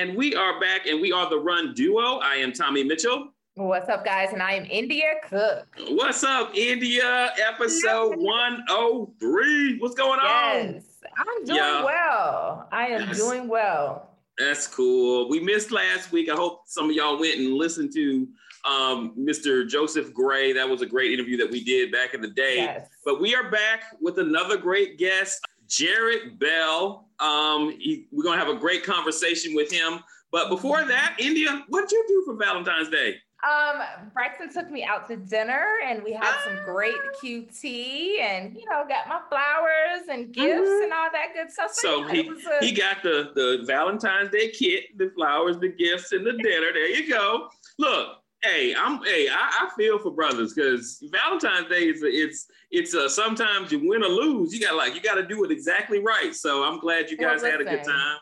And we are back and we are the Run Duo. I am Tommy Mitchell. What's up, guys? And I am India Cook. What's up, India? Episode 103. What's going on? Yes, I'm doing yeah. well. I am yes. doing well. That's cool. We missed last week. I hope some of y'all went and listened to um, Mr. Joseph Gray. That was a great interview that we did back in the day. Yes. But we are back with another great guest, Jared Bell. Um, he, we're going to have a great conversation with him. But before that, India, what did you do for Valentine's Day? Um, Braxton took me out to dinner and we had some great QT and you know got my flowers and gifts mm-hmm. and all that good stuff. So, so he, a- he got the the Valentine's Day kit, the flowers, the gifts, and the dinner. There you go. Look, hey, I'm hey, I, I feel for brothers because Valentine's Day is it's it's uh, sometimes you win or lose. You got like you got to do it exactly right. So I'm glad you guys well, had a good time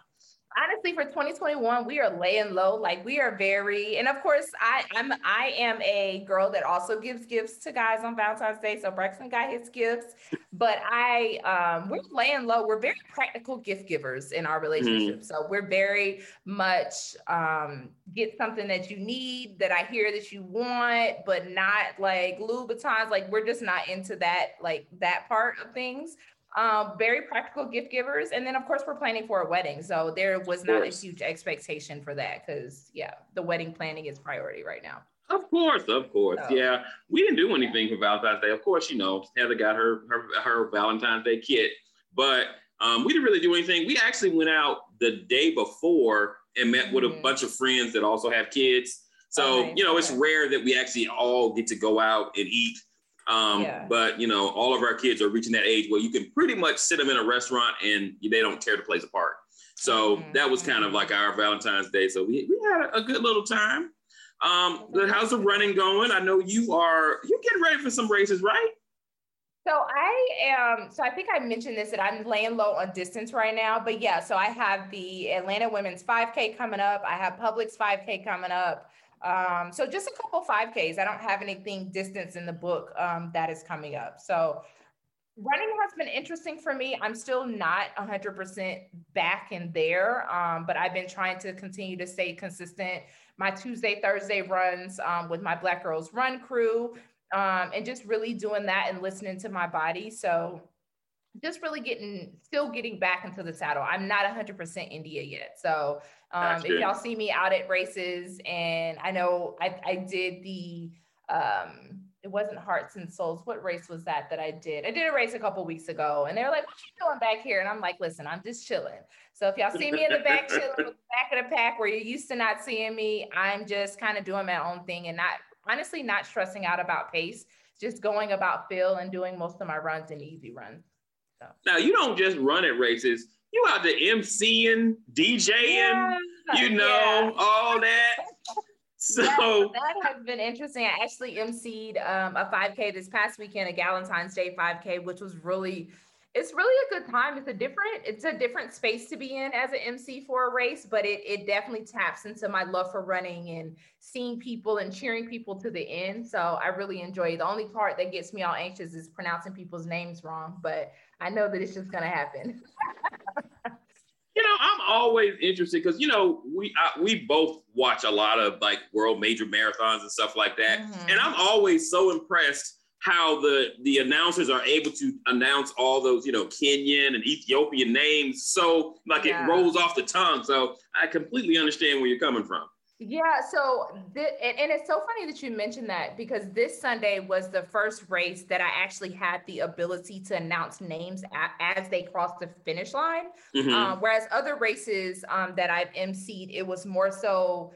honestly for 2021 we are laying low like we are very and of course i i'm i am a girl that also gives gifts to guys on valentine's day so braxton got his gifts but i um we're laying low we're very practical gift givers in our relationship mm-hmm. so we're very much um get something that you need that i hear that you want but not like louboutins like we're just not into that like that part of things um, very practical gift givers. And then, of course, we're planning for a wedding. So there was not a huge expectation for that because, yeah, the wedding planning is priority right now. Of course, of course. So, yeah. We didn't do anything for Valentine's Day. Of course, you know, Heather got her her, her Valentine's Day kit, but um, we didn't really do anything. We actually went out the day before and met mm-hmm. with a mm-hmm. bunch of friends that also have kids. So, okay. you know, it's rare that we actually all get to go out and eat um, yeah. But you know, all of our kids are reaching that age where you can pretty much sit them in a restaurant and they don't tear the place apart. So mm-hmm. that was kind of like our Valentine's Day. So we, we had a good little time. Um, but how's the running going? I know you are you getting ready for some races, right? So I am. So I think I mentioned this that I'm laying low on distance right now. But yeah, so I have the Atlanta Women's 5K coming up. I have Publix 5K coming up. Um, so just a couple 5Ks. I don't have anything distance in the book um, that is coming up. So running has been interesting for me. I'm still not 100% back in there, um, but I've been trying to continue to stay consistent. My Tuesday, Thursday runs um, with my Black Girls Run crew, um, and just really doing that and listening to my body. So just really getting still getting back into the saddle. I'm not 100% India yet. So um, if y'all see me out at races, and I know I, I did the um, it wasn't Hearts and Souls. What race was that that I did? I did a race a couple weeks ago, and they were like, "What you doing back here?" And I'm like, "Listen, I'm just chilling." So if y'all see me in the back chilling, with the back of the pack, where you're used to not seeing me, I'm just kind of doing my own thing and not honestly not stressing out about pace. Just going about feel and doing most of my runs and easy runs. So. Now you don't just run at races you out there MCing, DJing, yeah, you know, yeah. all that. So yeah, that has been interesting. I actually emceed um, a 5K this past weekend, a Galentine's Day 5K, which was really, it's really a good time. It's a different, it's a different space to be in as an MC for a race, but it it definitely taps into my love for running and seeing people and cheering people to the end. So I really enjoy it. The only part that gets me all anxious is pronouncing people's names wrong, but I know that it's just gonna happen. you know, I'm always interested because you know we I, we both watch a lot of like world major marathons and stuff like that, mm-hmm. and I'm always so impressed how the the announcers are able to announce all those you know Kenyan and Ethiopian names so like yeah. it rolls off the tongue. So I completely understand where you're coming from. Yeah, so th- and, and, it's so funny that you mentioned that because this Sunday was the first race that I actually had the ability to announce names a- as they crossed the finish line. Mm-hmm. Um, whereas other races um, that I've emceed, it was more so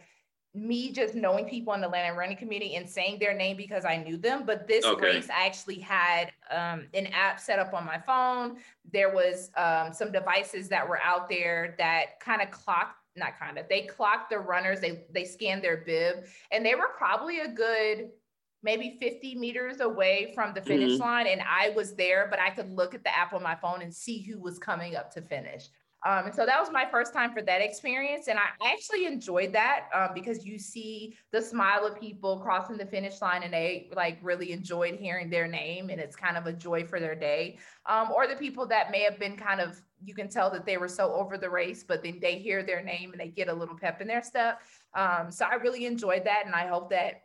me just knowing people in the Atlanta running community and saying their name because I knew them. But this okay. race, I actually had um, an app set up on my phone. There was um, some devices that were out there that kind of clocked not kind of they clocked the runners they they scanned their bib and they were probably a good maybe 50 meters away from the finish mm-hmm. line and i was there but i could look at the app on my phone and see who was coming up to finish Um, and so that was my first time for that experience. And I actually enjoyed that um, because you see the smile of people crossing the finish line and they like really enjoyed hearing their name and it's kind of a joy for their day. Um, or the people that may have been kind of, you can tell that they were so over the race, but then they hear their name and they get a little pep in their step. Um, so I really enjoyed that. And I hope that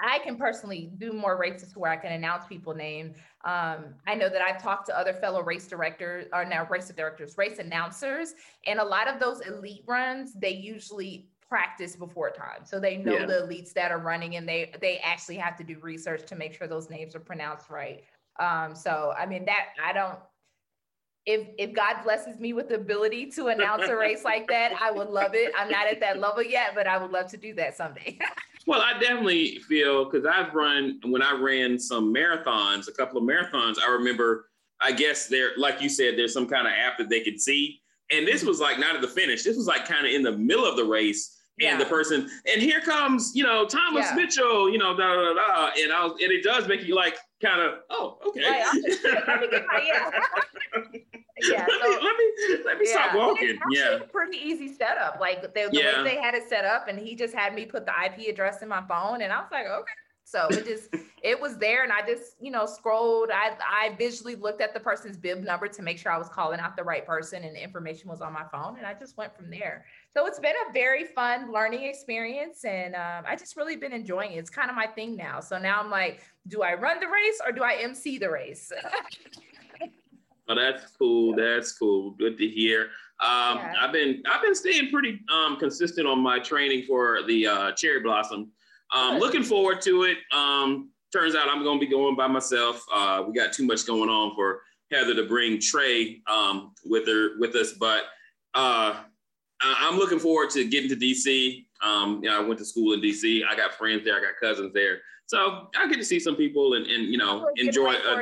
I can personally do more races where I can announce people name. Um, I know that I've talked to other fellow race directors or now race directors, race announcers, and a lot of those elite runs, they usually practice before time. So they know yeah. the elites that are running and they they actually have to do research to make sure those names are pronounced right. Um, so I mean that I don't if if God blesses me with the ability to announce a race like that, I would love it. I'm not at that level yet, but I would love to do that someday. Well, I definitely feel because I've run when I ran some marathons, a couple of marathons. I remember, I guess there, like you said, there's some kind of app that they could see, and this mm-hmm. was like not at the finish. This was like kind of in the middle of the race, and yeah. the person, and here comes, you know, Thomas yeah. Mitchell, you know, da da da, and I was, and it does make you like kind of, oh, okay. Right, just, let me get my yeah. yeah. Let, so, me, let me let me yeah. stop walking. yeah. pretty easy setup. Like the, the yeah. way they had it set up, and he just had me put the IP address in my phone, and I was like, okay. So it just it was there, and I just you know scrolled. I I visually looked at the person's bib number to make sure I was calling out the right person, and the information was on my phone, and I just went from there. So it's been a very fun learning experience, and um, I just really been enjoying it. It's kind of my thing now. So now I'm like, do I run the race or do I MC the race? Oh, that's cool. That's cool. Good to hear. Um, yeah. I've been I've been staying pretty um, consistent on my training for the uh, cherry blossom. Um, looking forward to it. Um, turns out I'm going to be going by myself. Uh, we got too much going on for Heather to bring Trey um, with her with us, but uh, I'm looking forward to getting to DC. Um, you know, I went to school in DC. I got friends there. I got cousins there, so I get to see some people and, and you know enjoy. Uh,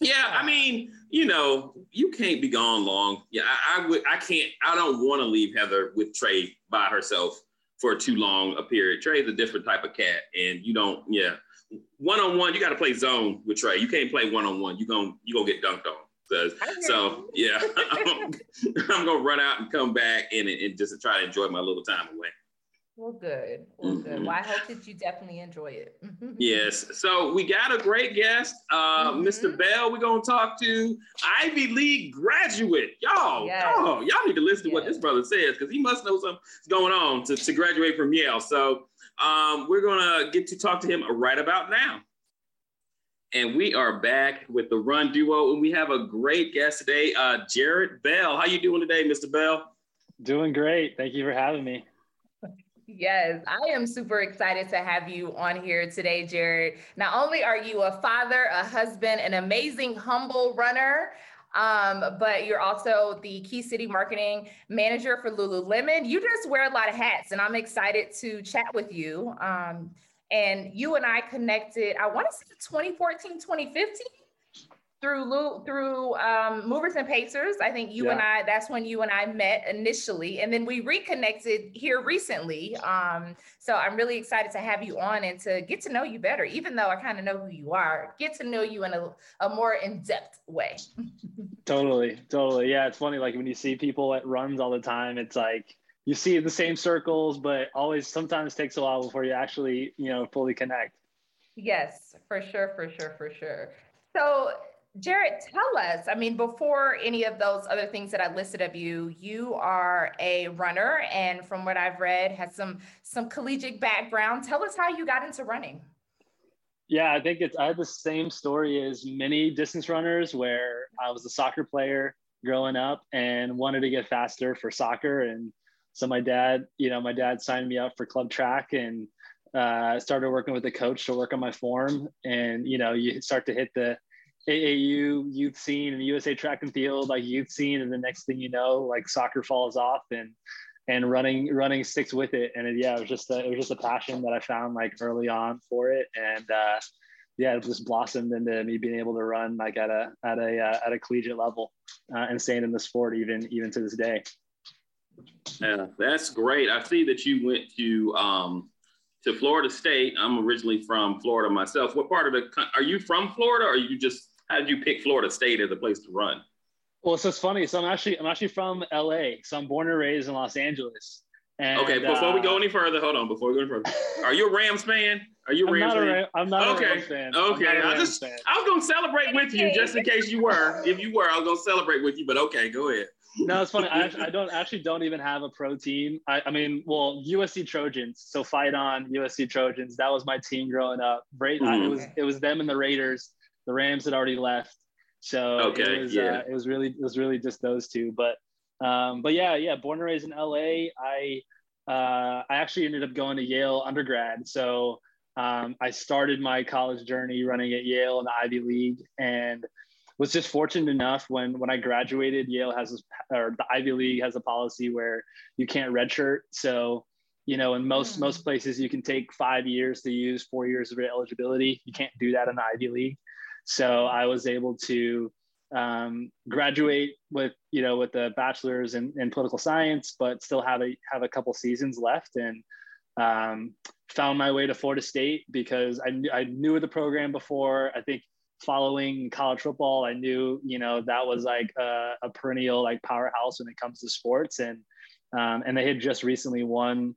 yeah, I mean, you know, you can't be gone long. Yeah, I, I would. I can't. I don't want to leave Heather with Trey by herself for too long a period. Trey's a different type of cat, and you don't. Yeah, one on one, you got to play zone with Trey. You can't play one on one. You gonna you gonna get dunked on. So, so yeah, I'm, I'm, gonna run out and come back and, and just try to enjoy my little time away. Well, good. Well, good. Well, I hope that you definitely enjoy it. yes. So we got a great guest, uh, mm-hmm. Mr. Bell. We're gonna talk to Ivy League graduate. Y'all, yes. y'all, y'all need to listen to what this brother says because he must know something's going on to, to graduate from Yale. So um, we're gonna get to talk to him right about now. And we are back with the Run Duo, and we have a great guest today, uh, Jared Bell. How you doing today, Mr. Bell? Doing great. Thank you for having me. Yes, I am super excited to have you on here today, Jared. Not only are you a father, a husband, an amazing, humble runner, um, but you're also the key city marketing manager for Lululemon. You just wear a lot of hats, and I'm excited to chat with you. Um, and you and I connected, I want to say 2014, 2015 through through um, movers and pacers. I think you yeah. and I. That's when you and I met initially, and then we reconnected here recently. Um, so I'm really excited to have you on and to get to know you better. Even though I kind of know who you are, get to know you in a, a more in depth way. totally, totally. Yeah, it's funny. Like when you see people at runs all the time, it's like you see the same circles, but always sometimes takes a while before you actually you know fully connect. Yes, for sure, for sure, for sure. So Jared, tell us. I mean, before any of those other things that I listed of you, you are a runner, and from what I've read, has some some collegiate background. Tell us how you got into running. Yeah, I think it's I had the same story as many distance runners, where I was a soccer player growing up and wanted to get faster for soccer, and so my dad, you know, my dad signed me up for club track and uh, started working with the coach to work on my form, and you know, you start to hit the AAU youth scene and USA track and field like youth scene, and the next thing you know, like soccer falls off and and running running sticks with it. And it, yeah, it was just a, it was just a passion that I found like early on for it, and uh, yeah, it just blossomed into me being able to run like at a at a uh, at a collegiate level uh, and staying in the sport even even to this day. Yeah, that's great. I see that you went to um, to Florida State. I'm originally from Florida myself. What part of the are you from Florida, or are you just how did you pick Florida State as a place to run? Well, so it's funny. So I'm actually I'm actually from LA. So I'm born and raised in Los Angeles. And, okay, before uh, we go uh, any further, hold on. Before we go any further, are you a Rams fan? Are you a Rams I'm fan? A, I'm not okay. a Rams fan. Okay, I just fan. I was gonna celebrate with you just in case you were. If you were, I was gonna celebrate with you. But okay, go ahead. No, it's funny. I, actually, I don't actually don't even have a pro team. I, I mean, well, USC Trojans. So fight on USC Trojans. That was my team growing up. Right, mm-hmm. it was it was them and the Raiders. The Rams had already left. So okay, it was, yeah. Uh, it was really it was really just those two. But um, but yeah, yeah, born and raised in LA. I uh, I actually ended up going to Yale undergrad. So um, I started my college journey running at Yale in the Ivy League, and was just fortunate enough when when I graduated. Yale has this, or the Ivy League has a policy where you can't redshirt. So you know, in most mm. most places, you can take five years to use four years of eligibility. You can't do that in the Ivy League. So I was able to um, graduate with you know with a bachelor's in, in, political science, but still have a have a couple seasons left, and um, found my way to Florida State because I knew I knew the program before. I think following college football, I knew you know that was like a, a perennial like powerhouse when it comes to sports, and um, and they had just recently won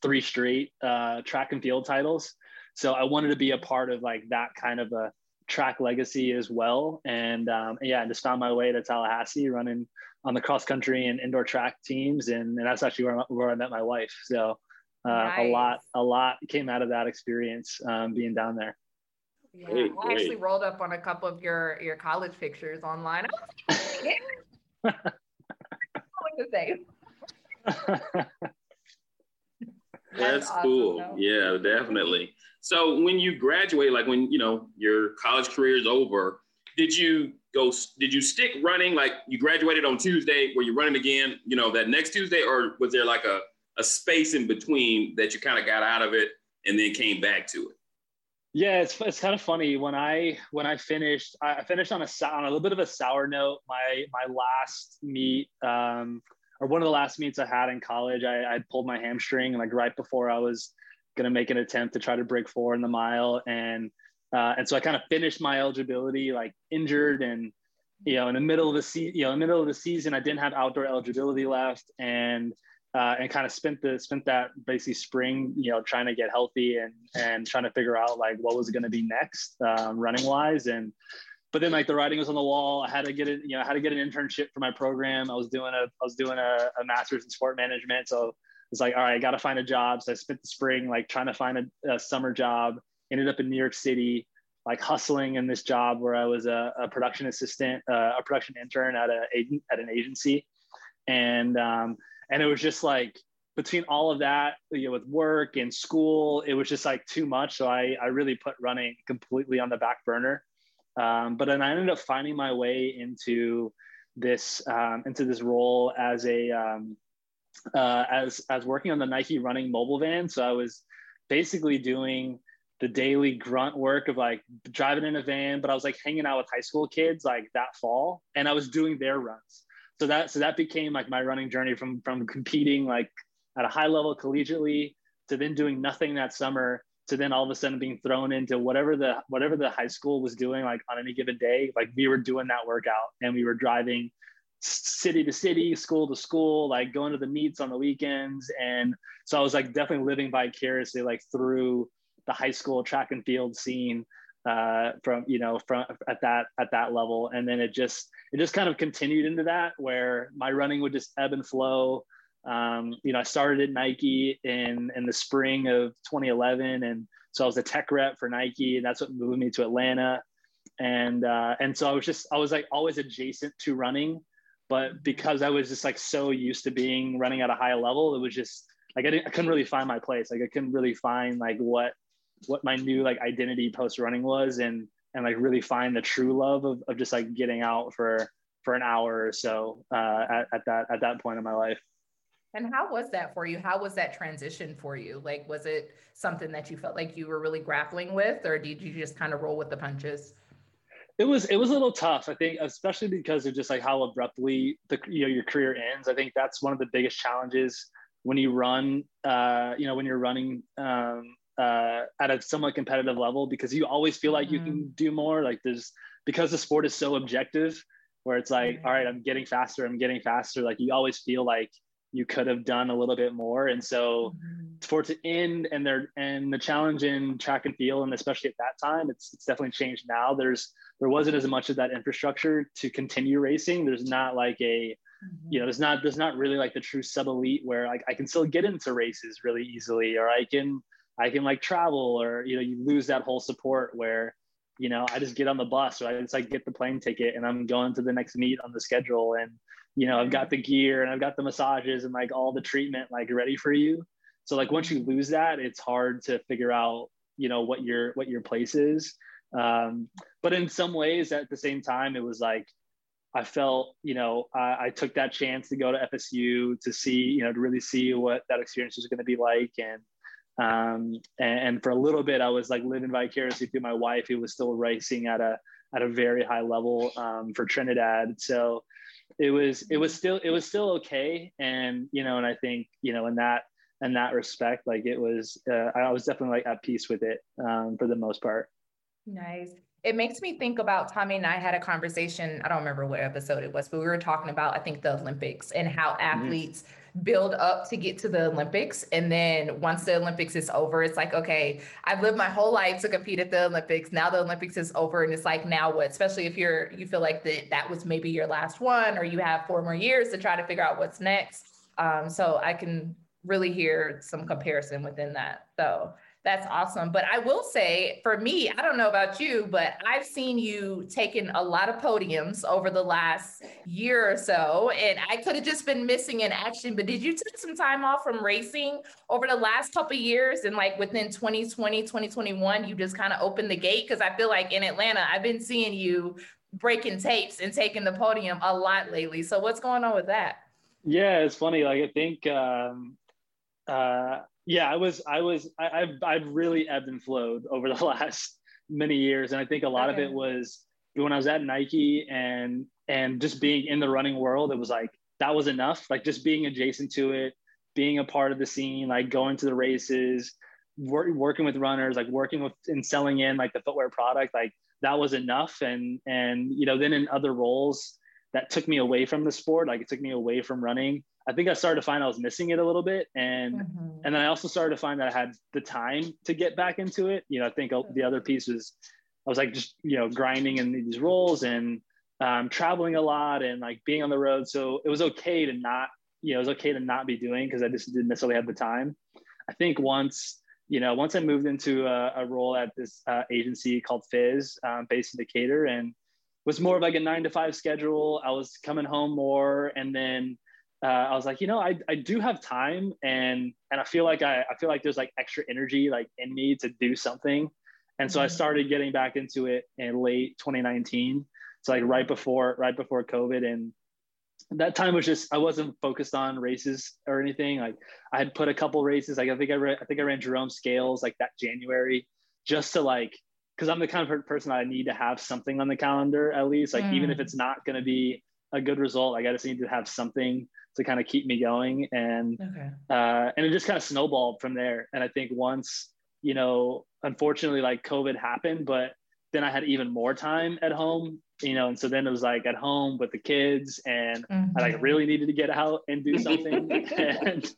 three straight uh, track and field titles. So I wanted to be a part of like that kind of a track legacy as well. And um, yeah, just found my way to Tallahassee running on the cross country and indoor track teams. And, and that's actually where, I, where I met my wife. So uh, nice. a lot, a lot came out of that experience um, being down there. Yeah, great, I actually rolled up on a couple of your your college pictures online. I was the same. That's, That's awesome, cool. Though. Yeah, definitely. So when you graduate, like when you know your college career is over, did you go? Did you stick running? Like you graduated on Tuesday, were you running again? You know that next Tuesday, or was there like a a space in between that you kind of got out of it and then came back to it? Yeah, it's, it's kind of funny when I when I finished I finished on a on a little bit of a sour note. My my last meet um, or one of the last meets I had in college, I, I pulled my hamstring like right before I was going to make an attempt to try to break four in the mile. And, uh, and so I kind of finished my eligibility like injured and, you know, in the middle of the season, you know, in the middle of the season, I didn't have outdoor eligibility left and, uh, and kind of spent the, spent that basically spring, you know, trying to get healthy and, and trying to figure out like what was going to be next um, running wise. And, but then like the writing was on the wall. I had to get it, you know, I had to get an internship for my program. I was doing a, I was doing a, a master's in sport management. So it's like, all right, I got to find a job. So I spent the spring like trying to find a, a, summer job. Ended up in New York City, like hustling in this job where I was a, a production assistant, uh, a production intern at a at an agency, and um, and it was just like between all of that, you know, with work and school, it was just like too much. So I I really put running completely on the back burner. Um, but then I ended up finding my way into this um, into this role as a um, uh, as as working on the Nike running mobile van. So I was basically doing the daily grunt work of like driving in a van, but I was like hanging out with high school kids like that fall, and I was doing their runs. So that so that became like my running journey from from competing like at a high level collegiately to then doing nothing that summer to then all of a sudden being thrown into whatever the whatever the high school was doing like on any given day like we were doing that workout and we were driving city to city, school to school, like going to the meets on the weekends. And so I was like definitely living vicariously like through the high school track and field scene uh, from, you know, from at that, at that level. And then it just, it just kind of continued into that where my running would just ebb and flow. Um, you know, I started at Nike in, in the spring of 2011. And so I was a tech rep for Nike and that's what moved me to Atlanta. And, uh, and so I was just, I was like always adjacent to running but because I was just like so used to being running at a high level, it was just like I, I couldn't really find my place. Like I couldn't really find like what what my new like identity post running was, and and like really find the true love of, of just like getting out for for an hour or so uh, at, at that at that point in my life. And how was that for you? How was that transition for you? Like, was it something that you felt like you were really grappling with, or did you just kind of roll with the punches? it was it was a little tough i think especially because of just like how abruptly the you know your career ends i think that's one of the biggest challenges when you run uh you know when you're running um uh at a somewhat competitive level because you always feel like mm-hmm. you can mm-hmm. do more like there's because the sport is so objective where it's like, all right, I'm getting faster, I'm getting faster. Like you always feel like you could have done a little bit more. And so mm-hmm. for it to end and there and the challenge in track and field, and especially at that time, it's it's definitely changed now. There's there wasn't as much of that infrastructure to continue racing. There's not like a you know, there's not there's not really like the true sub elite where like I can still get into races really easily, or I can I can like travel, or you know, you lose that whole support where you know I just get on the bus or I just like get the plane ticket and I'm going to the next meet on the schedule, and you know I've got the gear and I've got the massages and like all the treatment like ready for you. So like once you lose that, it's hard to figure out you know what your what your place is. Um, but in some ways, at the same time, it was like I felt, you know, I, I, took that chance to go to FSU to see, you know, to really see what that experience was going to be like. And, um, and, and, for a little bit, I was like living vicariously through my wife, who was still racing at a, at a very high level, um, for Trinidad. So it was, it was still, it was still okay. And, you know, and I think, you know, in that, in that respect, like it was, uh, I was definitely like at peace with it, um, for the most part. Nice it makes me think about Tommy and I had a conversation. I don't remember what episode it was, but we were talking about, I think, the Olympics and how mm-hmm. athletes mm-hmm. Build up to get to the Olympics. And then once the Olympics is over, it's like, okay, I've lived my whole life to compete at the Olympics. Now the Olympics is over. And it's like, now what? Especially if you're, you feel like that that was maybe your last one, or you have four more years to try to figure out what's next. Um, so I can really hear some comparison within that. So that's awesome. But I will say, for me, I don't know about you, but I've seen you taking a lot of podiums over the last year or so, and I could have just been missing in action. But did you take some time off from racing over the last couple years, and like within 2020, 2021, you just kind of opened the gate? Because I feel like in Atlanta, I've been seeing you breaking tapes and taking the podium a lot lately. So what's going on with that? Yeah, it's funny. Like I think um, uh, yeah, I was, I was, I, have I've really ebbed and flowed over the last many years, and I think a lot okay. of it was when I was at Nike and and just being in the running world. It was like that was enough. Like just being adjacent to it, being a part of the scene, like going to the races, work, working with runners, like working with and selling in like the footwear product, like that was enough. And and you know, then in other roles that took me away from the sport, like it took me away from running I think I started to find I was missing it a little bit, and mm-hmm. and then I also started to find that I had the time to get back into it. You know, I think the other piece was I was like just you know grinding in these roles and um, traveling a lot and like being on the road. So it was okay to not you know it was okay to not be doing because I just didn't necessarily have the time. I think once you know once I moved into a, a role at this uh, agency called Fizz um, based in Decatur and was more of like a nine to five schedule. I was coming home more and then uh, I was like, you know, I, I do have time and and I feel like I, I feel like there's like extra energy like in me to do something. And so mm-hmm. I started getting back into it in late 2019. So like right before right before COVID and that time was just I wasn't focused on races or anything. Like I had put a couple races. Like I think I ran I think I ran Jerome Scales like that January just to like because I'm the kind of person I need to have something on the calendar at least. Like mm. even if mm. it's not going to be a good result, I got to need to have something to kind of keep me going and okay. uh, and it just kind of snowballed from there and i think once you know unfortunately like covid happened but then i had even more time at home you know and so then it was like at home with the kids and mm-hmm. i like mm-hmm. really needed to get out and do something and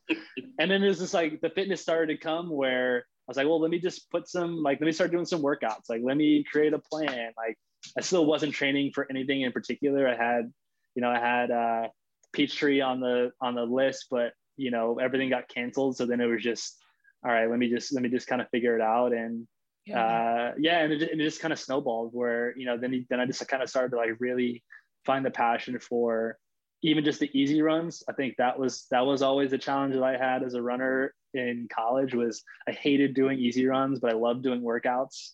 and then it was just like the fitness started to come where i was like well let me just put some like let me start doing some workouts like let me create a plan like i still wasn't training for anything in particular i had you know i had uh Peachtree on the on the list, but you know everything got canceled. So then it was just all right. Let me just let me just kind of figure it out and yeah, uh, yeah and, it, it just kind of snowballed where you know then then I just kind of started to like really find the passion for even just the easy runs. I think that was that was always a challenge that I had as a runner in college was I hated doing easy runs, but I loved doing workouts.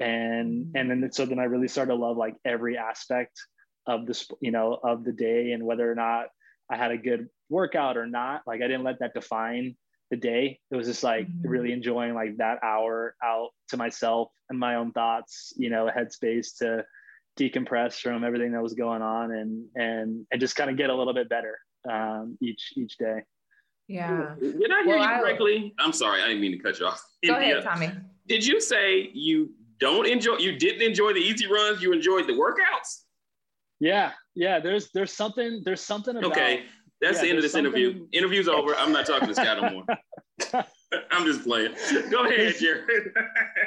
And mm-hmm. and then so then I really started to love like every aspect of the you know of the day and whether or not I had a good workout or not. Like I didn't let that define the day. It was just like mm-hmm. really enjoying like that hour out to myself and my own thoughts, you know, a headspace to decompress from everything that was going on and and and just kind of get a little bit better um, each each day. Yeah. Did I hear well, you correctly? I, am sorry, I didn't mean to cut you off. Go ahead, Tommy. Did you say you don't enjoy you didn't enjoy the easy runs, you enjoyed the workouts? Yeah, yeah. There's there's something there's something about. Okay, that's yeah, the end of this something... interview. Interview's over. I'm not talking to Scott no more. I'm just playing. Go ahead, Jared.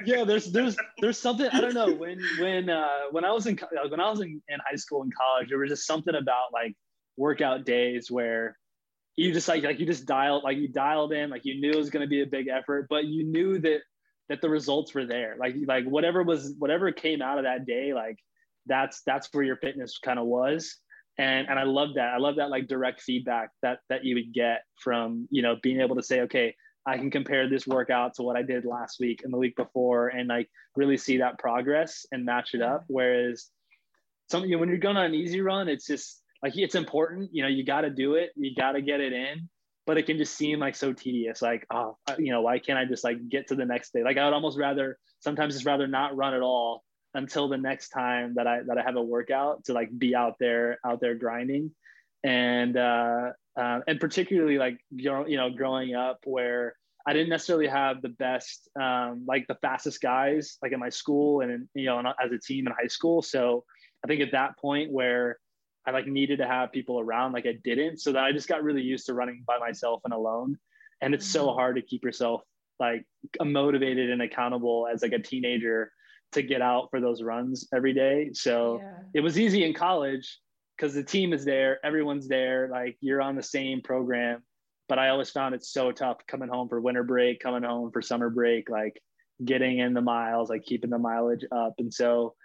yeah, there's there's there's something I don't know when when uh, when I was in when I was in, in high school and college, there was just something about like workout days where you just like like you just dialed like you dialed in like you knew it was going to be a big effort, but you knew that that the results were there. Like like whatever was whatever came out of that day, like that's that's where your fitness kind of was and and I love that. I love that like direct feedback that that you would get from you know being able to say, okay, I can compare this workout to what I did last week and the week before, and like really see that progress and match it up. Whereas something you know, when you're going on an easy run, it's just like it's important. You know, you got to do it, you got to get it in, but it can just seem like so tedious. Like, oh, you know, why can't I just like get to the next day? Like, I would almost rather sometimes just rather not run at all until the next time that I that I have a workout to like be out there out there grinding, and uh, uh, and particularly like you know growing up where I didn't necessarily have the best um, like the fastest guys like in my school and you know as a team in high school. So I think at that point where I like needed to have people around, like I didn't. So that I just got really used to running by myself and alone. And it's so mm-hmm. hard to keep yourself like motivated and accountable as like a teenager to get out for those runs every day. So yeah. it was easy in college because the team is there, everyone's there, like you're on the same program. But I always found it so tough coming home for winter break, coming home for summer break, like getting in the miles, like keeping the mileage up. And so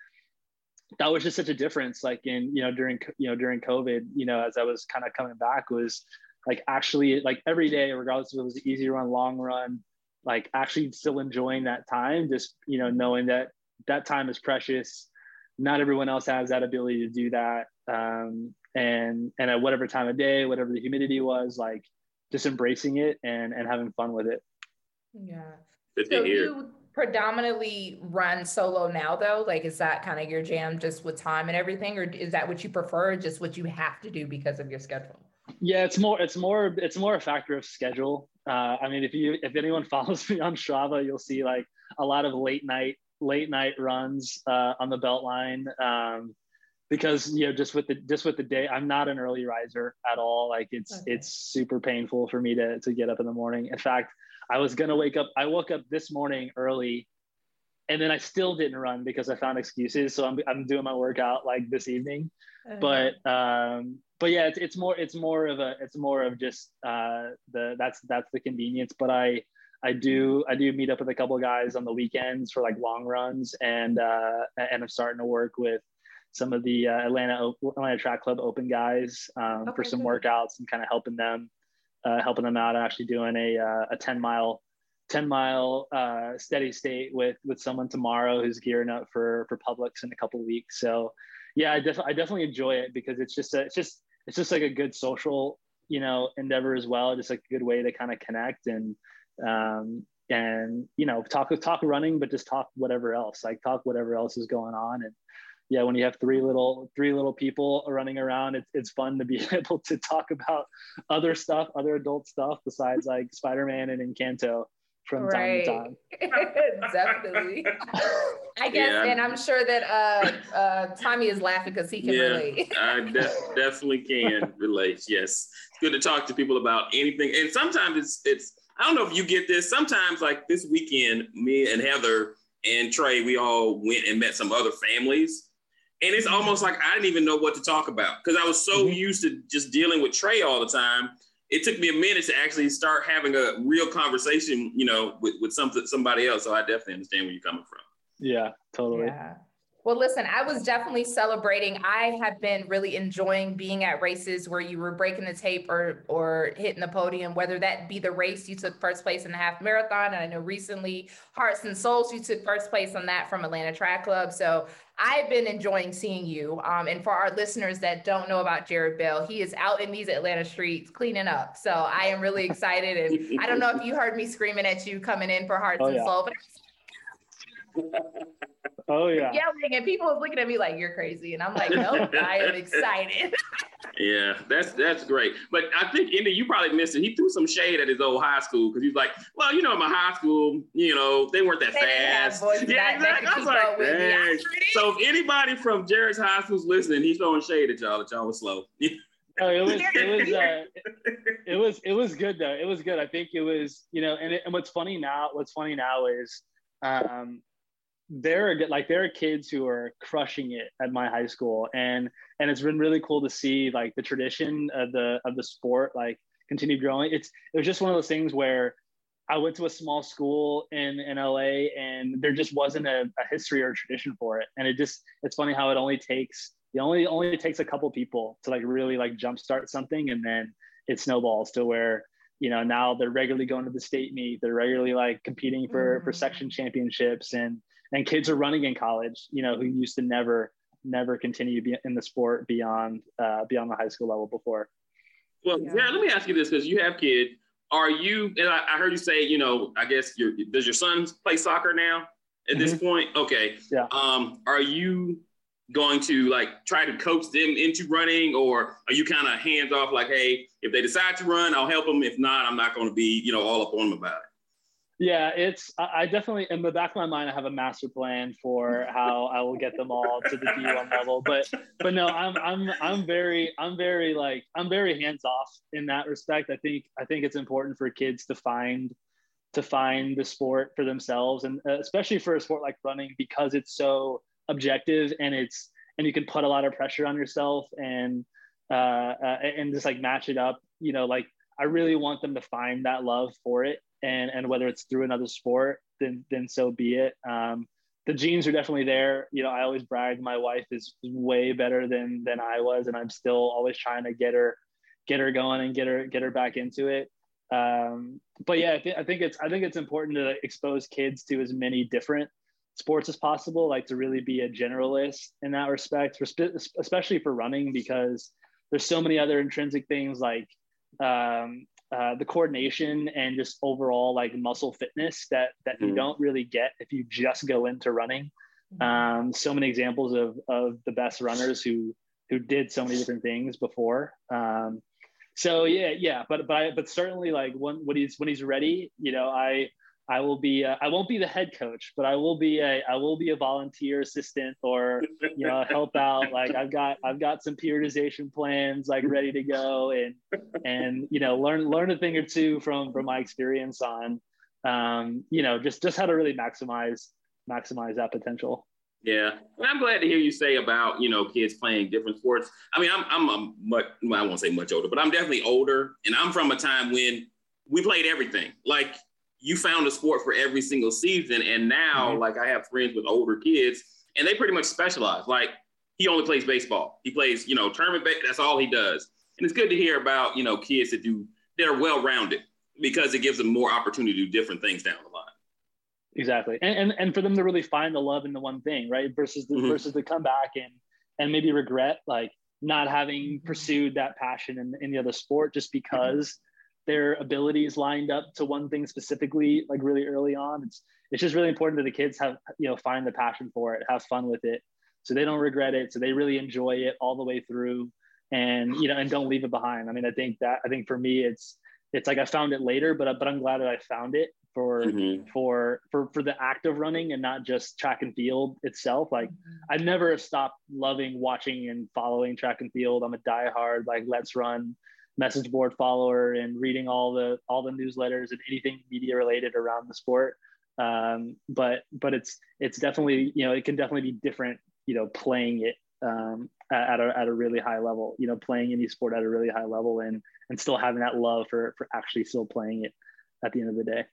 that was just such a difference. Like in, you know, during, you know, during COVID, you know, as I was kind of coming back was like actually like every day, regardless if it was easy run, long run, like actually still enjoying that time, just, you know, knowing that that time is precious. Not everyone else has that ability to do that. Um, and and at whatever time of day, whatever the humidity was, like just embracing it and and having fun with it. Yeah. so you predominantly run solo now though? Like is that kind of your jam just with time and everything? Or is that what you prefer, just what you have to do because of your schedule? Yeah, it's more it's more it's more a factor of schedule. Uh, I mean, if you if anyone follows me on Strava, you'll see like a lot of late night late night runs uh, on the Beltline um, because you know just with the just with the day I'm not an early riser at all. Like it's okay. it's super painful for me to to get up in the morning. In fact, I was gonna wake up. I woke up this morning early, and then I still didn't run because I found excuses. So I'm I'm doing my workout like this evening, okay. but um, but yeah, it's, it's more it's more of a it's more of just uh, the that's that's the convenience. But I I do I do meet up with a couple of guys on the weekends for like long runs, and uh, and I'm starting to work with some of the uh, Atlanta Atlanta Track Club Open guys um, okay, for some workouts and kind of helping them uh, helping them out. I'm actually doing a uh, a 10 mile 10 mile uh, steady state with with someone tomorrow who's gearing up for for Publix in a couple weeks. So yeah, I, def- I definitely enjoy it because it's just a, it's just it's just like a good social you know endeavor as well. Just like a good way to kind of connect and um, and you know talk talk running but just talk whatever else like talk whatever else is going on. And yeah when you have three little three little people running around it's, it's fun to be able to talk about other stuff other adult stuff besides like spider-man and encanto from right. time to time. Definitely. I guess yeah. and i'm sure that uh, uh, tommy is laughing because he can yeah, relate. I de- definitely can relate yes. It's good to talk to people about anything and sometimes it's it's I don't know if you get this. Sometimes, like this weekend, me and Heather and Trey, we all went and met some other families. And it's almost like I didn't even know what to talk about because I was so mm-hmm. used to just dealing with Trey all the time. It took me a minute to actually start having a real conversation, you know, with, with something somebody else. So I definitely understand where you're coming from. Yeah, totally. Yeah. Well, listen, I was definitely celebrating. I have been really enjoying being at races where you were breaking the tape or or hitting the podium, whether that be the race you took first place in the half marathon. And I know recently Hearts and Souls, you took first place on that from Atlanta Track Club. So I've been enjoying seeing you. Um, and for our listeners that don't know about Jared Bell, he is out in these Atlanta streets cleaning up. So I am really excited. And I don't know if you heard me screaming at you coming in for Hearts oh, and yeah. Souls, but Oh yeah. Yelling and people was looking at me like you're crazy. And I'm like, nope, I am excited. Yeah, that's that's great. But I think Indy, you probably missed it. He threw some shade at his old high school because he's like, well, you know, my high school, you know, they weren't that they fast. Yeah, exactly. I was like, Dang. So if anybody from Jared's high school's listening, he's throwing shade at y'all that y'all was slow. oh, it was it was uh, it was it was good though. It was good. I think it was you know, and it, and what's funny now, what's funny now is um, there are like there are kids who are crushing it at my high school and and it's been really cool to see like the tradition of the of the sport like continue growing it's it was just one of those things where i went to a small school in in la and there just wasn't a, a history or a tradition for it and it just it's funny how it only takes it only only takes a couple people to like really like jumpstart something and then it snowballs to where you know now they're regularly going to the state meet they're regularly like competing for mm-hmm. for section championships and and kids are running in college, you know, who used to never, never continue to be in the sport beyond, uh, beyond the high school level before. Well, yeah. let me ask you this because you have kids. Are you? And I, I, heard you say, you know, I guess your does your son play soccer now at this mm-hmm. point? Okay. Yeah. Um, are you going to like try to coach them into running, or are you kind of hands off? Like, hey, if they decide to run, I'll help them. If not, I'm not going to be, you know, all up on them about it. Yeah, it's I definitely in the back of my mind I have a master plan for how I will get them all to the D1 level. But but no, I'm I'm I'm very I'm very like I'm very hands off in that respect. I think I think it's important for kids to find to find the sport for themselves and uh, especially for a sport like running because it's so objective and it's and you can put a lot of pressure on yourself and uh, uh and just like match it up, you know, like I really want them to find that love for it and and whether it's through another sport, then then so be it. Um, the genes are definitely there. You know, I always brag my wife is way better than than I was, and I'm still always trying to get her get her going and get her get her back into it. Um, but yeah, I, th- I think it's I think it's important to expose kids to as many different sports as possible, like to really be a generalist in that respect, especially for running because there's so many other intrinsic things like um, uh, the coordination and just overall like muscle fitness that that mm-hmm. you don't really get if you just go into running. Mm-hmm. Um, so many examples of of the best runners who who did so many different things before. Um, so yeah, yeah, but but I, but certainly like when when he's when he's ready, you know, I I will be uh, I won't be the head coach, but I will be a I will be a volunteer assistant or you know help out. Like I've got I've got some periodization plans like ready to go and and you know learn learn a thing or two from from my experience on um, you know just just how to really maximize maximize that potential. Yeah, and I'm glad to hear you say about you know kids playing different sports. I mean, I'm I'm a much well, I won't say much older, but I'm definitely older, and I'm from a time when we played everything. Like you found a sport for every single season. And now, mm-hmm. like, I have friends with older kids, and they pretty much specialize. Like, he only plays baseball. He plays, you know, tournament. Ba- that's all he does. And it's good to hear about, you know, kids that do that are well rounded because it gives them more opportunity to do different things down the line. Exactly, and and, and for them to really find the love in the one thing, right? Versus the, mm-hmm. versus to come back and and maybe regret like not having pursued that passion in, in the other sport just because their abilities lined up to one thing specifically like really early on it's it's just really important that the kids have you know find the passion for it have fun with it so they don't regret it so they really enjoy it all the way through and you know and don't leave it behind i mean i think that i think for me it's it's like i found it later but but i'm glad that i found it for mm-hmm. for for for the act of running and not just track and field itself like mm-hmm. i never stopped loving watching and following track and field i'm a diehard like LetsRun message board follower and reading all the all the newsletters and anything media related around the sport. Um, but but it's it's definitely you know it can definitely be different you know playing it um, at, a, at a really high level you know playing any sport at a really high level and and still having that love for for actually still playing it at the end of the day.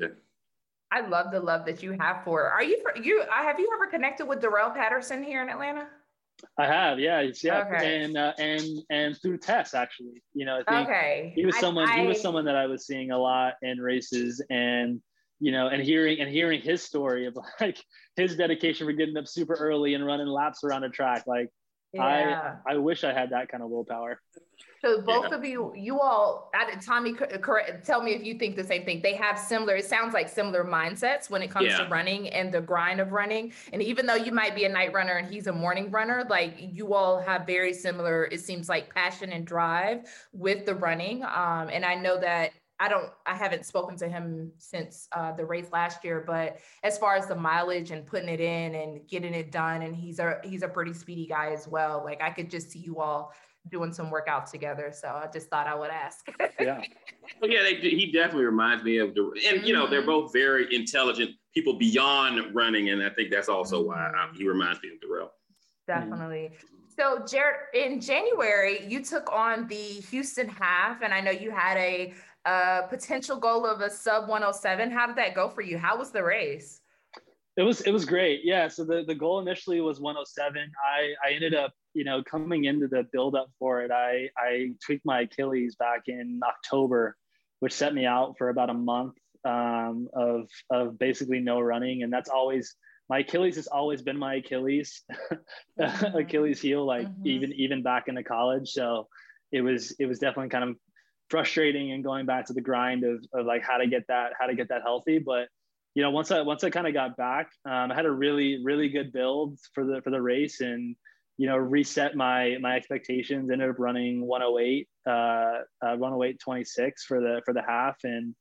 Yeah. I love the love that you have for. Are you for you? Have you ever connected with Darrell Patterson here in Atlanta? I have, yeah, yeah, okay. and uh, and and through Tess actually, you know, I think okay. he was someone I, he was someone that I was seeing a lot in races, and you know, and hearing and hearing his story of like his dedication for getting up super early and running laps around a track, like yeah. I I wish I had that kind of willpower. So both yeah. of you, you all, Tommy, correct, tell me if you think the same thing. They have similar. It sounds like similar mindsets when it comes yeah. to running and the grind of running. And even though you might be a night runner and he's a morning runner, like you all have very similar. It seems like passion and drive with the running. Um, and I know that I don't, I haven't spoken to him since uh, the race last year, but as far as the mileage and putting it in and getting it done, and he's a he's a pretty speedy guy as well. Like I could just see you all doing some workouts together. So I just thought I would ask. yeah. Well, yeah, they, he definitely reminds me of the, and you know, they're mm-hmm. both very intelligent people beyond running, and I think that's also why I, um, he reminds me of Darrell. Definitely. So, Jared, in January, you took on the Houston half, and I know you had a, a potential goal of a sub 107. How did that go for you? How was the race? It was it was great. Yeah. So the, the goal initially was 107. I I ended up you know, coming into the build up for it, I, I tweaked my Achilles back in October, which set me out for about a month um, of, of basically no running. And that's always, my Achilles has always been my Achilles, mm-hmm. Achilles heel, like mm-hmm. even, even back into college. So it was, it was definitely kind of frustrating and going back to the grind of, of like how to get that, how to get that healthy. But you know, once I, once I kind of got back, um, I had a really, really good build for the, for the race and, you know, reset my my expectations. Ended up running 108, uh, uh 108 26 for the for the half, and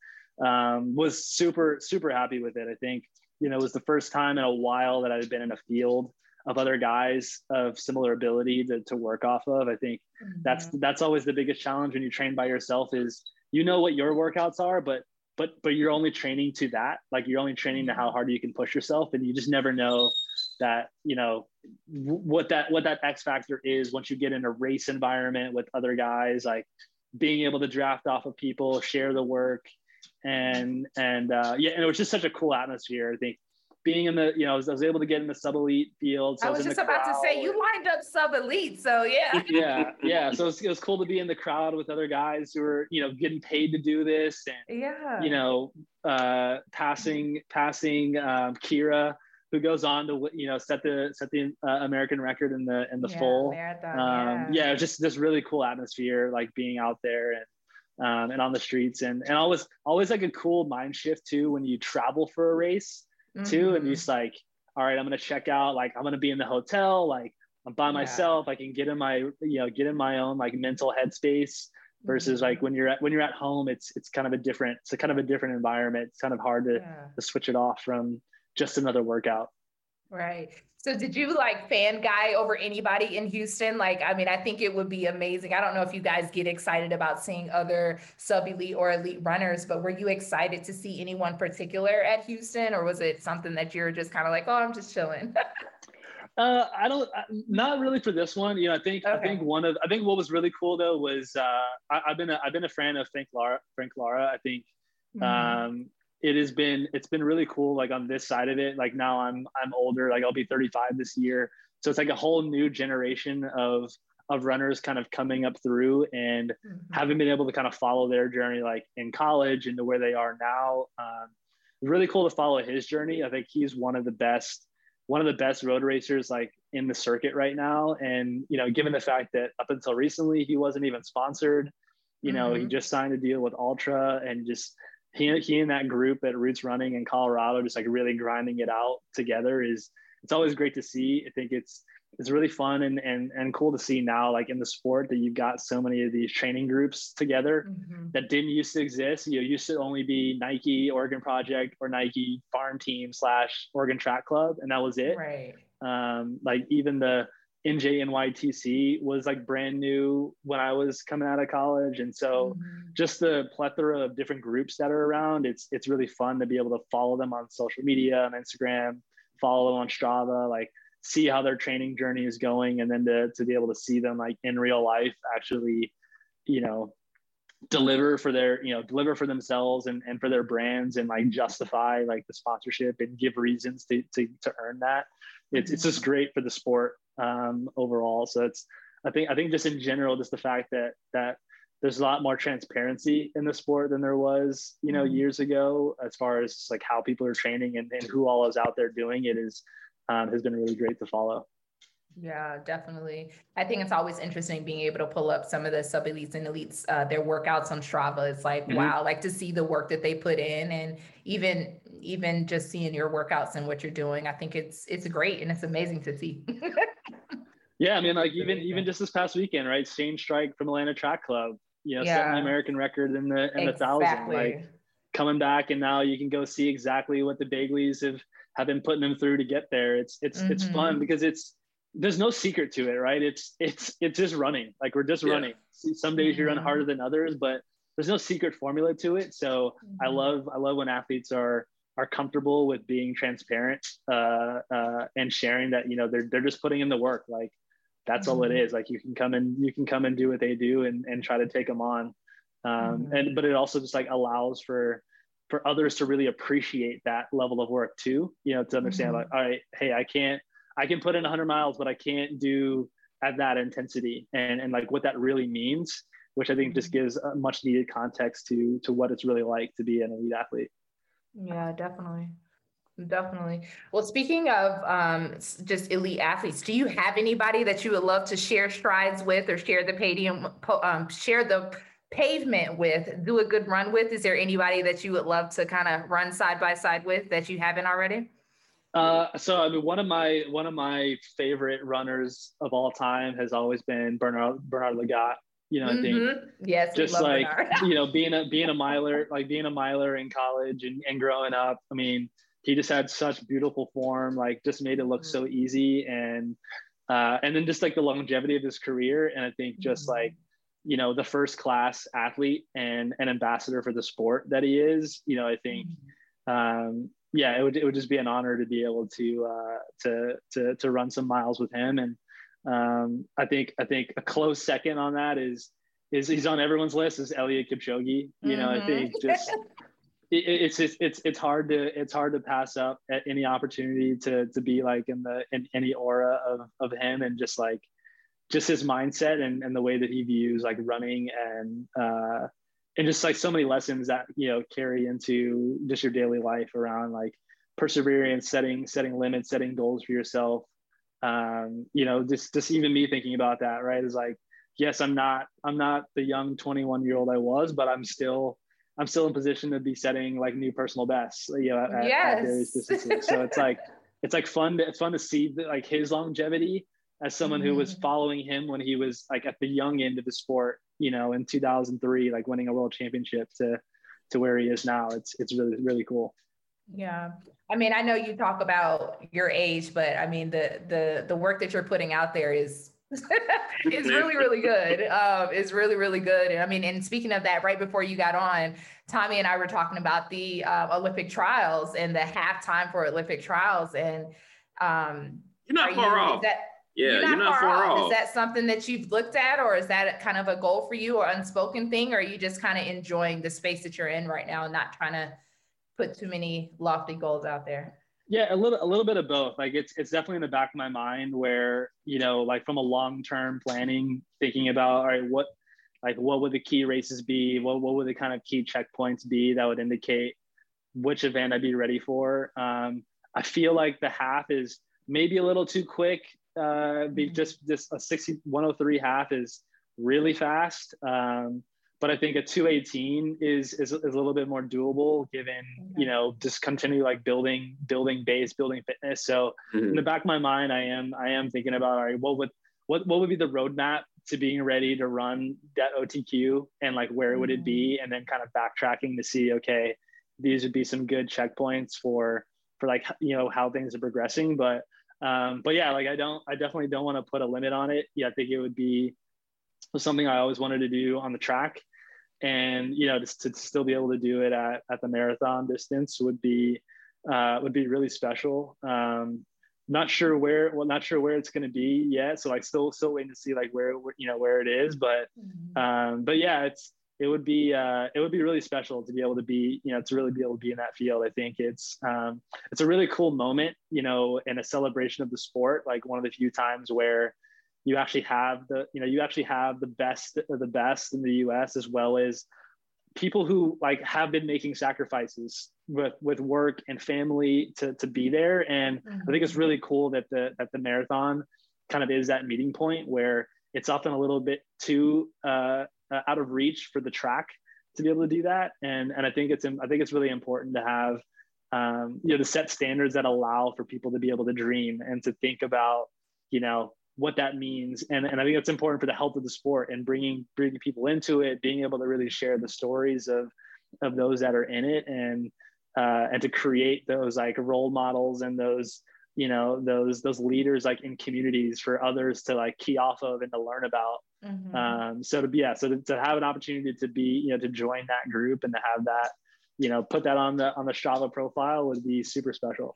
um, was super super happy with it. I think you know it was the first time in a while that i had been in a field of other guys of similar ability to, to work off of. I think mm-hmm. that's that's always the biggest challenge when you train by yourself is you know what your workouts are, but but but you're only training to that. Like you're only training to how hard you can push yourself, and you just never know that you know what that what that X factor is once you get in a race environment with other guys, like being able to draft off of people, share the work, and and uh, yeah, and it was just such a cool atmosphere. I think being in the you know I was, I was able to get in the sub elite field. So I was, was just about crowd. to say you lined up sub elite, so yeah. yeah, yeah. So it was, it was cool to be in the crowd with other guys who were you know getting paid to do this and yeah, you know uh, passing passing um, Keira who goes on to you know set the set the uh, American record in the in the yeah, full. Marathon, um, yeah. yeah, just just really cool atmosphere, like being out there and um, and on the streets, and and always always like a cool mind shift too when you travel for a race too, mm-hmm. and just like, all right, I'm gonna check out, like I'm gonna be in the hotel, like I'm by myself, yeah. I can get in my you know get in my own like mental headspace versus mm-hmm. like when you're at when you're at home it's it's kind of a different it's a kind of a different environment it's kind of hard to, yeah. to switch it off from just another workout. Right. So did you like fan guy over anybody in Houston? Like, I mean, I think it would be amazing. I don't know if you guys get excited about seeing other sub elite or elite runners, but were you excited to see anyone particular at Houston, or was it something that you're just kind of like, oh, I'm just chilling? uh, I don't, uh, not really for this one. You know, I think okay. I think one of I think what was really cool though was uh, I, have been a, I've been a fan of Frank Lara. Frank Lara. I think mm-hmm. um, it has been it's been really cool like on this side of it. Like now i'm i'm older like i'll be 35 this year. So it's like a whole new generation of of runners kind of coming up through and mm-hmm. having been able to kind of follow their journey like in college and to where they are now. Um, really cool to follow his journey. I think he's one of the best one of the best road racers like in the circuit right now. And you know given the fact that up until recently he wasn't even sponsored you know mm-hmm. he just signed a deal with Altra and just he, he and that group at Roots Running in Colorado, just like really grinding it out together is it's always great to see. I think it's it's really fun and and and cool to see now, like in the sport, that you've got so many of these training groups together mm-hmm. that didn't used to exist. You know, used to only be Nike, Oregon Project, or Nike Farm Team slash Oregon Track Club, and that was it. Right. Um, like even the NJNYTC was like brand new when I was coming out of college, and so mm-hmm. just the plethora of different groups that are around. It's it's really fun to be able to follow them on social media on Instagram, follow them on Strava, like see how their training journey is going, and then to to be able to see them like in real life actually, you know, deliver for their you know deliver for themselves and, and for their brands and like justify like the sponsorship and give reasons to to, to earn that it's, it's just mm-hmm. great for the sport um, overall. So it's I think I think just in general, just the fact that that there's a lot more transparency in the sport than there was you know mm-hmm. years ago as far as like how people are training and, and who all is out there doing it is um, has been really great to follow. Yeah, definitely. I think it's always interesting being able to pull up some of the sub elites and elites, uh, their workouts on Strava. It's like, mm-hmm. wow, like to see the work that they put in and even even just seeing your workouts and what you're doing. I think it's it's great and it's amazing to see. yeah, I mean, like even even just this past weekend, right? Shane Streich from Atlanta Track Club, you know, yeah. setting the American record in the in exactly. the thousand. Like coming back and now you can go see exactly what the Begleys have have been putting them through to get there. It's it's mm-hmm. it's fun mm-hmm. because it's there's no secret to it, right? It's it's it's just running. Like we're just yeah. running. Some days mm-hmm. you run harder than others, but there's no secret formula to it. So mm-hmm. I love I love when athletes are are comfortable with being transparent uh, uh, and sharing that you know they're they're just putting in the work. Like that's mm-hmm. all it mm-hmm. Like you can come and you can come and do what they do and and try to take them on. Um, mm-hmm. And but it also just like allows for for others to really appreciate that level of work too. You know, to understand like, all right, hey, I can't I can put in 100 miles, but I can't do at that intensity and, and like what that really means, which I think just mm-hmm. gives a much needed context to, to what it's really like to be an elite athlete. Yeah, definitely. Definitely. Well, speaking of um, just elite athletes, do you have anybody that you would love to share strides with or share the podium, um, share the pavement with, do a good run with? Is there anybody that you would love to kind of run side by side with that you haven't already? Uh, so I mean, one of my one of my favorite runners of all time has always been Bernard Bernard Lagat. You know, mm-hmm. I think mm-hmm. yes, just like you know, being a being a miler, like being a miler in college and, and growing up. I mean, he just had such beautiful form, like just made it look mm-hmm. so easy, and uh, and then just like the longevity of his career, and I think just mm-hmm. like you know the first class athlete and an ambassador for the sport that he is. You know, I think. Mm-hmm. Um, yeah, it would it would just be an honor to be able to uh, to to to run some miles with him, and um, I think I think a close second on that is is he's on everyone's list is Eliud Kipchoge. You know, mm-hmm. I think just it's it's it's hard to it's hard to pass up at any opportunity to to be like in the in any aura of of him and just like just his mindset and, and the way that he views like running and uh and just like so many lessons that you know carry into just your daily life around like perseverance setting setting limits setting goals for yourself. Um you know just just even me thinking about that right is like yes i'm not i'm not the young 21 year old i was but i'm still i'm still in position to be setting like new personal bests you know at, yes. at various distances so it's like it's like fun to, it's fun to see the, like his longevity as someone mm-hmm. who was mm-hmm. following him when he was like at the young end of the sport you know, in 2003, like winning a world championship to to where he is now. It's it's really really cool. Yeah. I mean, I know you talk about your age, but I mean the the the work that you're putting out there is is really really good. Um, is really really good. And I mean, and speaking of that, right before you got on, Tommy and I were talking about the uh, Olympic trials and the halftime for Olympic trials, and um, you're not far you, off. That, yeah, you're not, you're not far, far off. off. Is that something that you've looked at, or is that kind of a goal for you, or unspoken thing, or are you just kind of enjoying the space that you're in right now, and not trying to put too many lofty goals out there? Yeah, a little, a little bit of both. Like it's, it's definitely in the back of my mind where you know, like from a long-term planning, thinking about, all right, what, like, what would the key races be? What, what would the kind of key checkpoints be that would indicate which event I'd be ready for? Um, I feel like the half is maybe a little too quick uh, be mm-hmm. just just a 60 103 half is really fast. Um, but I think a 218 is, is, is a little bit more doable given, okay. you know, just continue like building, building base, building fitness. So mm-hmm. in the back of my mind, I am, I am thinking about, all right, what would, what, what would be the roadmap to being ready to run that OTQ and like, where mm-hmm. would it be? Mm-hmm. And then kind of backtracking to see, okay, these would be some good checkpoints for, for like, you know, how things are progressing. But um, but yeah, like I don't, I definitely don't want to put a limit on it. Yeah, I think it would be something I always wanted to do on the track, and you know, just to still be able to do it at, at the marathon distance would be uh, would be really special. Um, not sure where, well, not sure where it's going to be yet. So like, still, still waiting to see like where, you know, where it is. But, mm-hmm. um, but yeah, it's it would be uh, it would be really special to be able to be you know to really be able to be in that field. I think it's um, it's a really cool moment, you know, and a celebration of the sport. Like one of the few times where you actually have the you know you actually have the best of the best in the U.S. as well as people who like have been making sacrifices with with work and family to to be there. And mm-hmm. I think it's mm-hmm. really cool that the that the marathon kind of is that meeting point where it's often a little bit too uh, uh, out of reach for the track to be able to do that. And and I think it's I think it's really important to have um, you know to set standards that allow for people to be able to dream and to think about you know what that means. And and I think it's important for the health of the sport and bringing bringing people into it, being able to really share the stories of of those that are in it and uh, and to create those like role models and those you know those those leaders like in communities for others to like key off of and to learn about mm-hmm. um, so to be yeah so to, to have an opportunity to be you know to join that group and to have that you know put that on the on the strava profile would be super special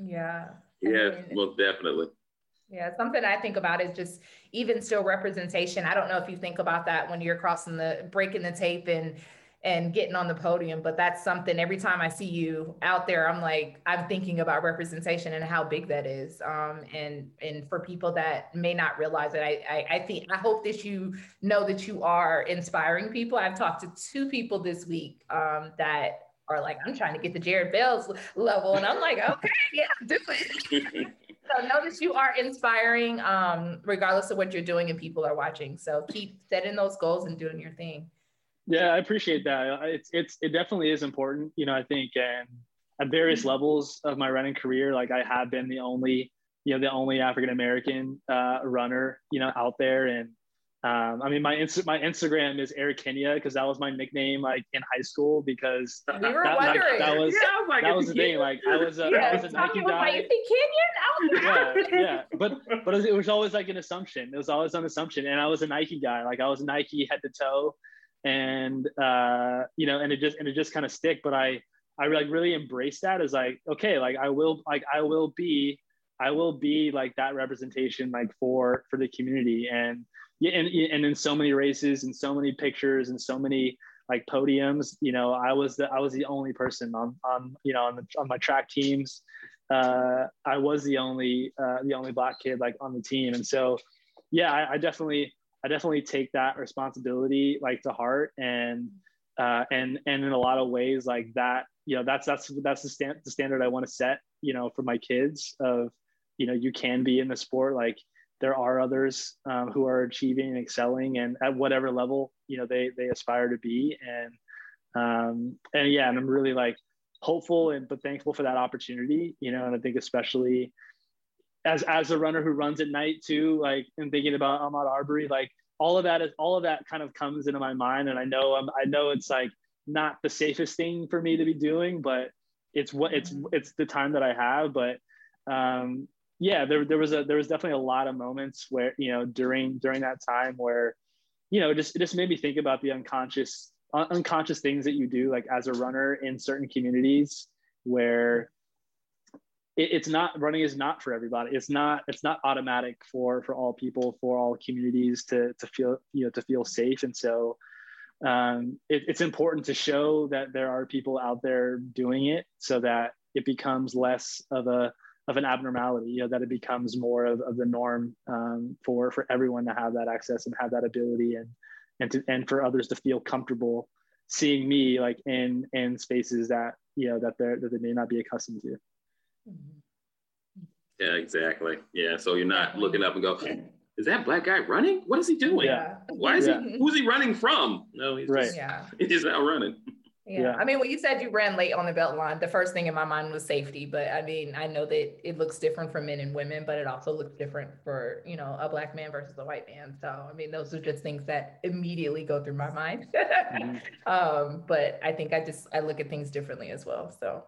yeah yeah well definitely yeah, something I think about is just even still representation. I don't know if you think about that when you're crossing the breaking the tape and and getting on the podium. But that's something every time I see you out there, I'm like, I'm thinking about representation and how big that is. Um, and and for people that may not realize it, I, I, I think I hope that you know that you are inspiring people. I've talked to two people this week um, that are like, I'm trying to get the Jared Bells level, and I'm like, okay, yeah, do it. so notice you are inspiring, um, regardless of what you're doing and people are watching. So keep setting those goals and doing your thing. Yeah, I appreciate that. It's it's it definitely is important. You know, I think and at various mm-hmm. levels of my running career, like I have been the only, you know, the only African American uh, runner, you know, out there. And um, I mean, my my Instagram is Eric Kenya because that was my nickname like in high school because we were that, wondering. That, that was yeah, like, that was the thing. Like I was a, yeah, I was a Nike guy. Like, Kenyan? yeah, yeah. But but it was always like an assumption. It was always an assumption, and I was a Nike guy. Like I was Nike head to toe and uh, you know, and it just and it just kind of stick. But I I like really embrace that as like okay, like I will like I will be I will be like that representation like for for the community and yeah and and in so many races and so many pictures and so many like podiums you know i was the i was the only person on on you know on the on my track teams. Uh i was the only uh the only black kid like on the team. And so yeah i, I definitely I definitely take that responsibility like to heart and uh, and and in a lot of ways like that you know that's that's that's the, stand, the standard I want to set you know for my kids of you know you can be in the sport like there are others um, who are achieving and excelling and at whatever level you know they they aspire to be and um, and yeah and I'm really like hopeful and but thankful for that opportunity you know and I think especially as as a runner who runs at night too, like and thinking about Ahmaud Arbery, like all of that is all of that kind of comes into my mind, and I know I'm I know it's like not the safest thing for me to be doing, but it's what it's it's the time that I have. But um, yeah, there there was a there was definitely a lot of moments where you know during during that time where you know just it just made me think about the unconscious unconscious things that you do like as a runner in certain communities where it, it's not running is not for everybody. It's not it's not automatic for for all people for all communities to to feel you know to feel safe. And so um, it, it's important to show that there are people out there doing it so that it becomes less of a of an abnormality you know that it becomes more of, of the norm um, for for everyone to have that access and have that ability and and to and for others to feel comfortable seeing me like in in spaces that you know that they're that they may not be accustomed to yeah, exactly. Yeah. So you're not looking up and go, is that black guy running? What is he doing? Yeah. Why is yeah. he who's he running from? No, he's right. just yeah. he's out running. Yeah. yeah. I mean, when you said you ran late on the belt line, the first thing in my mind was safety. But I mean, I know that it looks different for men and women, but it also looks different for, you know, a black man versus a white man. So, I mean, those are just things that immediately go through my mind. mm-hmm. um, but I think I just, I look at things differently as well. So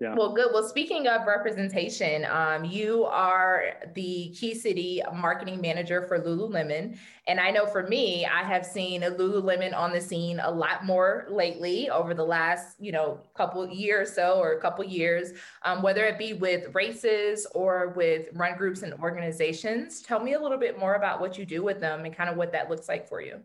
yeah. Well, good. Well, speaking of representation, um, you are the Key City marketing manager for Lululemon. And I know for me, I have seen Lululemon on the scene a lot more lately over the last, you know, couple years or so or a couple years, um, whether it be with races or with run groups and organizations. Tell me a little bit more about what you do with them and kind of what that looks like for you.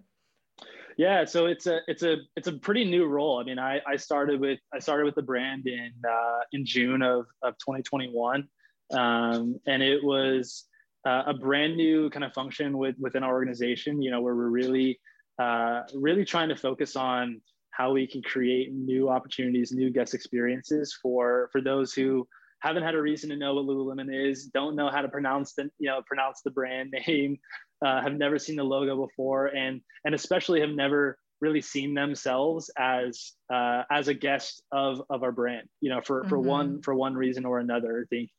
Yeah, so it's a it's a it's a pretty new role. I mean, I, I started with I started with the brand in uh, in June of of 2021, um, and it was uh, a brand new kind of function with within our organization. You know, where we're really uh, really trying to focus on how we can create new opportunities, new guest experiences for for those who haven't had a reason to know what Lululemon is, don't know how to pronounce the you know pronounce the brand name, uh, have never seen the logo before, and and especially have never really seen themselves as uh, as a guest of of our brand. You know, for mm-hmm. for one for one reason or another. I think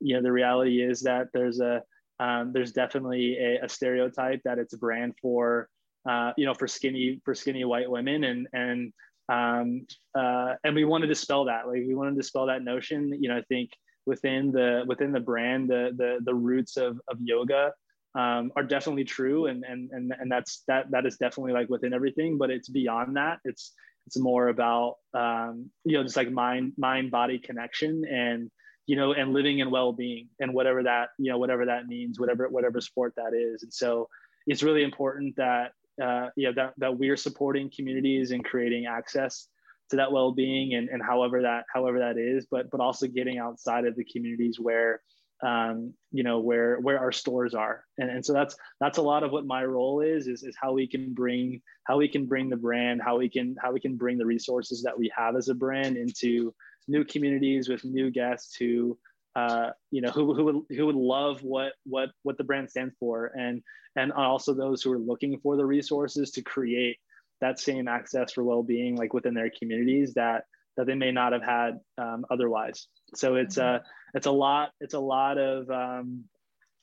you know the reality is that there's a um, there's definitely a, a, stereotype that it's a brand for uh, you know for skinny for skinny white women and and um, uh, and we want to dispel that like we want to dispel that notion you know i think within the within the brand the the, the roots of, of yoga um, are definitely true. And, and and and that's that that is definitely like within everything but it's beyond that. It's it's more about um, you know just like mind mind body connection and you know and living in well-being and whatever that you know whatever that means whatever whatever sport that is. And so it's really important that uh, yeah, that, that we're supporting communities and creating access to that well-being and, and however that however that is but but also getting outside of the communities where um, you know where where our stores are. And, and so that's that's a lot of what my role is, is is how we can bring how we can bring the brand how we can how we can bring the resources that we have as a brand into new communities with new guests who uh, you know who, who would who would love what what what the brand stands for. And and also those who are looking for the resources to create that same access for well-being like within their communities that that they may not have had um, otherwise. So it's mm-hmm. It's a lot it's a lot of um,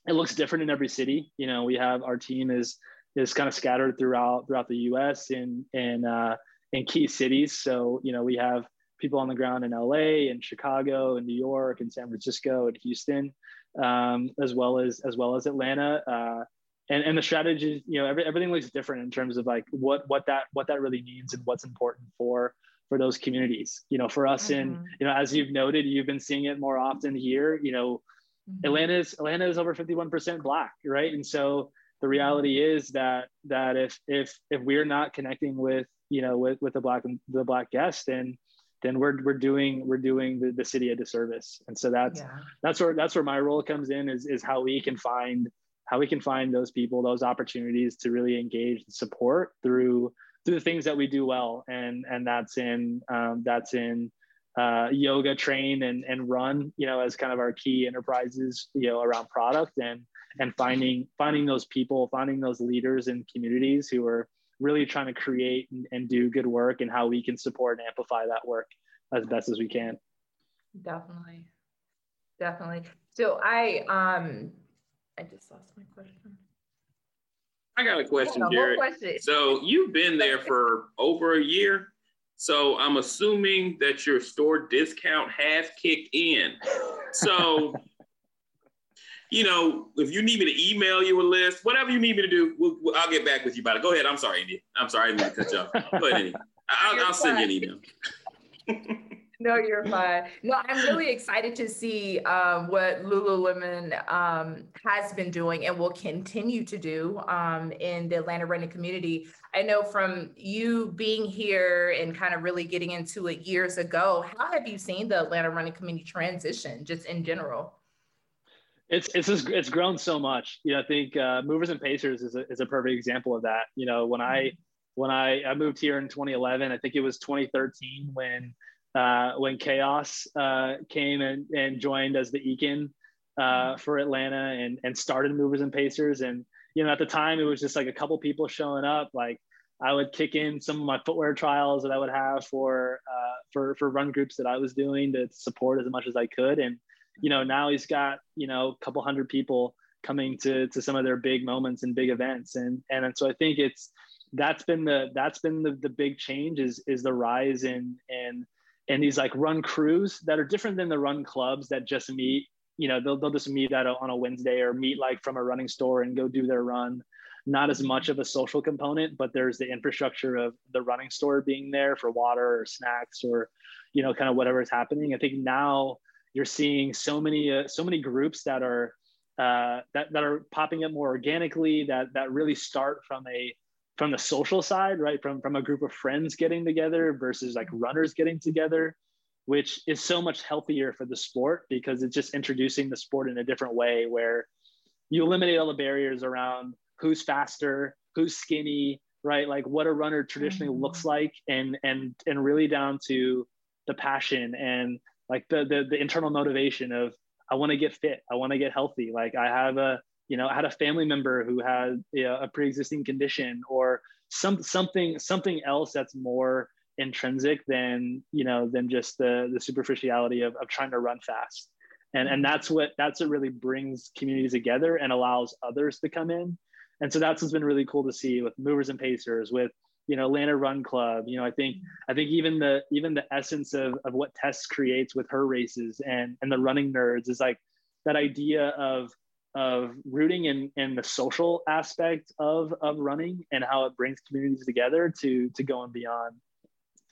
it looks different in every city you know we have our team is is kind of scattered throughout throughout the us in in uh, in key cities so you know we have people on the ground in LA and Chicago and New York and San Francisco and Houston, um, as well as as well as Atlanta. Uh, and, and the strategy, you know, every, everything looks different in terms of like what what that what that really means and what's important for for those communities. You know, for us mm-hmm. in you know, as you've noted, you've been seeing it more often here. You know, mm-hmm. Atlanta's Atlanta is over fifty one percent black, right? And so the reality is that that if if if we're not connecting with you know with with the black the black guest, then then we're we're doing we're doing the, the city a disservice. And so that's yeah. that's where that's where my role comes in is is how we can find how we can find those people, those opportunities to really engage and support through through the things that we do well. And and that's in um, that's in uh, yoga, train, and and run, you know, as kind of our key enterprises, you know, around product and and finding finding those people, finding those leaders in communities who are really trying to create and, and do good work and how we can support and amplify that work as best as we can. Definitely. Definitely. So I um I just lost my question. I got a question, yeah, Jared. Question. So you've been there for over a year. So I'm assuming that your store discount has kicked in. So you know, if you need me to email you a list, whatever you need me to do, we'll, we'll, I'll get back with you about it. Go ahead. I'm sorry, Indy. I'm sorry. I didn't cut you off. Go ahead, Indy. I'll, I'll send you an email. no, you're fine. No, I'm really excited to see um, what Lululemon um, has been doing and will continue to do um, in the Atlanta running community. I know from you being here and kind of really getting into it years ago, how have you seen the Atlanta running community transition just in general? It's it's just, it's grown so much. You know, I think uh, Movers and Pacers is a, is a perfect example of that. You know, when I mm-hmm. when I, I moved here in 2011, I think it was 2013 when uh, when Chaos uh, came and, and joined as the Ekin uh, mm-hmm. for Atlanta and and started Movers and Pacers. And you know, at the time, it was just like a couple people showing up. Like I would kick in some of my footwear trials that I would have for uh, for for run groups that I was doing to support as much as I could and you know, now he's got, you know, a couple hundred people coming to, to some of their big moments and big events. And, and, and so I think it's, that's been the, that's been the, the big change is, is the rise in, in, in these like run crews that are different than the run clubs that just meet, you know, they'll, they'll just meet at a, on a Wednesday or meet like from a running store and go do their run. Not as much of a social component, but there's the infrastructure of the running store being there for water or snacks or, you know, kind of whatever is happening. I think now you're seeing so many uh, so many groups that are uh, that that are popping up more organically that that really start from a from the social side right from from a group of friends getting together versus like runners getting together which is so much healthier for the sport because it's just introducing the sport in a different way where you eliminate all the barriers around who's faster who's skinny right like what a runner traditionally mm-hmm. looks like and and and really down to the passion and like the the, the internal motivation of I want to get fit, I want to get healthy. Like I have a you know had a family member who had you know, a pre-existing condition or some something something else that's more intrinsic than you know than just the the superficiality of, of trying to run fast. And and that's what that's what really brings communities together and allows others to come in. And so that's what's been really cool to see with movers and pacers with you know atlanta run club. You know i think i think even the even the essence of, of what tess creates with her races and and the running nerds is like that idea of of rooting in in the social aspect of of running and how it brings communities together to to go and beyond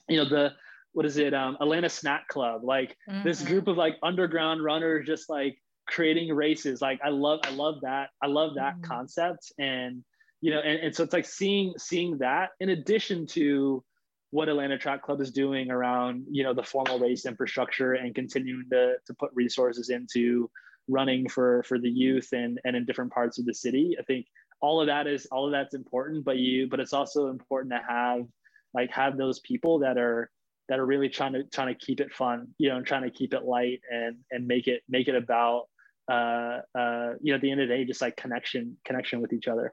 you know the what is it um atlanta snack club like mm-hmm. this group of like underground runners just like creating races like i love i love that i love that mm-hmm. concept and you know and, and so it's like seeing seeing that in addition to what atlanta track club is doing around you know the formal race infrastructure and continuing to, to put resources into running for for the youth and and in different parts of the city. I think all of that is all of that's important but you but it's also important to have like have those people that are that are really trying to trying to keep it fun you know and trying to keep it light and and make it make it about uh uh you know at the end of the day just like connection connection with each other.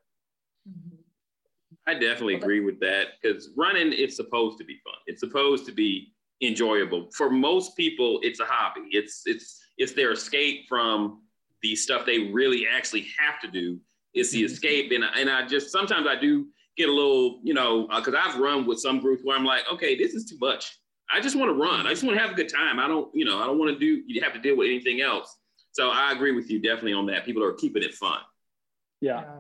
I definitely agree with that because running is supposed to be fun. It's supposed to be enjoyable. For most people it's a hobby. It's it's it's their escape from the stuff they really actually have to do it's the mm-hmm. escape and, and i just sometimes i do get a little, you know, because uh, I've run with some groups where I'm like, okay, this is too much. I just want to run. I just want to have a good time. I don't, you know, I don't want to do. You have to deal with anything else. So I agree with you definitely on that. People are keeping it fun. Yeah. Yeah.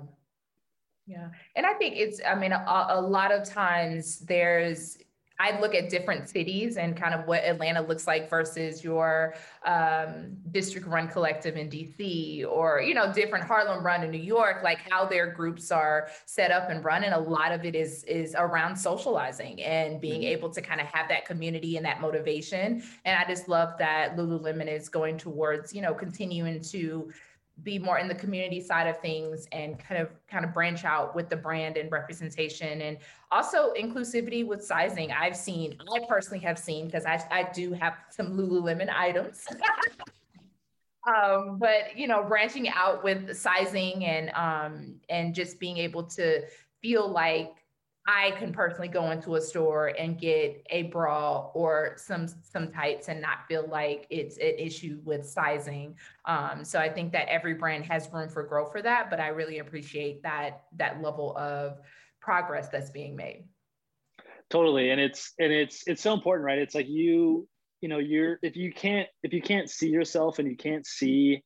yeah. And I think it's, I mean, a, a lot of times there's I look at different cities and kind of what Atlanta looks like versus your um, district run collective in DC or, you know, different Harlem run in New York, like how their groups are set up and run. And a lot of it is, is around socializing and being mm-hmm. able to kind of have that community and that motivation. And I just love that Lululemon is going towards, you know, continuing to be more in the community side of things and kind of kind of branch out with the brand and representation and also inclusivity with sizing. I've seen i personally have seen because I, I do have some lululemon items. Um, but you know branching out with sizing and um, and just being able to feel like I can personally go into a store and get a bra or some some tights and not feel like it's an issue with sizing. Um, so I think that every brand has room for growth for that, but I really appreciate that that level of progress that's being made. Totally, and it's and it's it's so important, right? It's like you you know you're if you can't if you can't see yourself and you can't see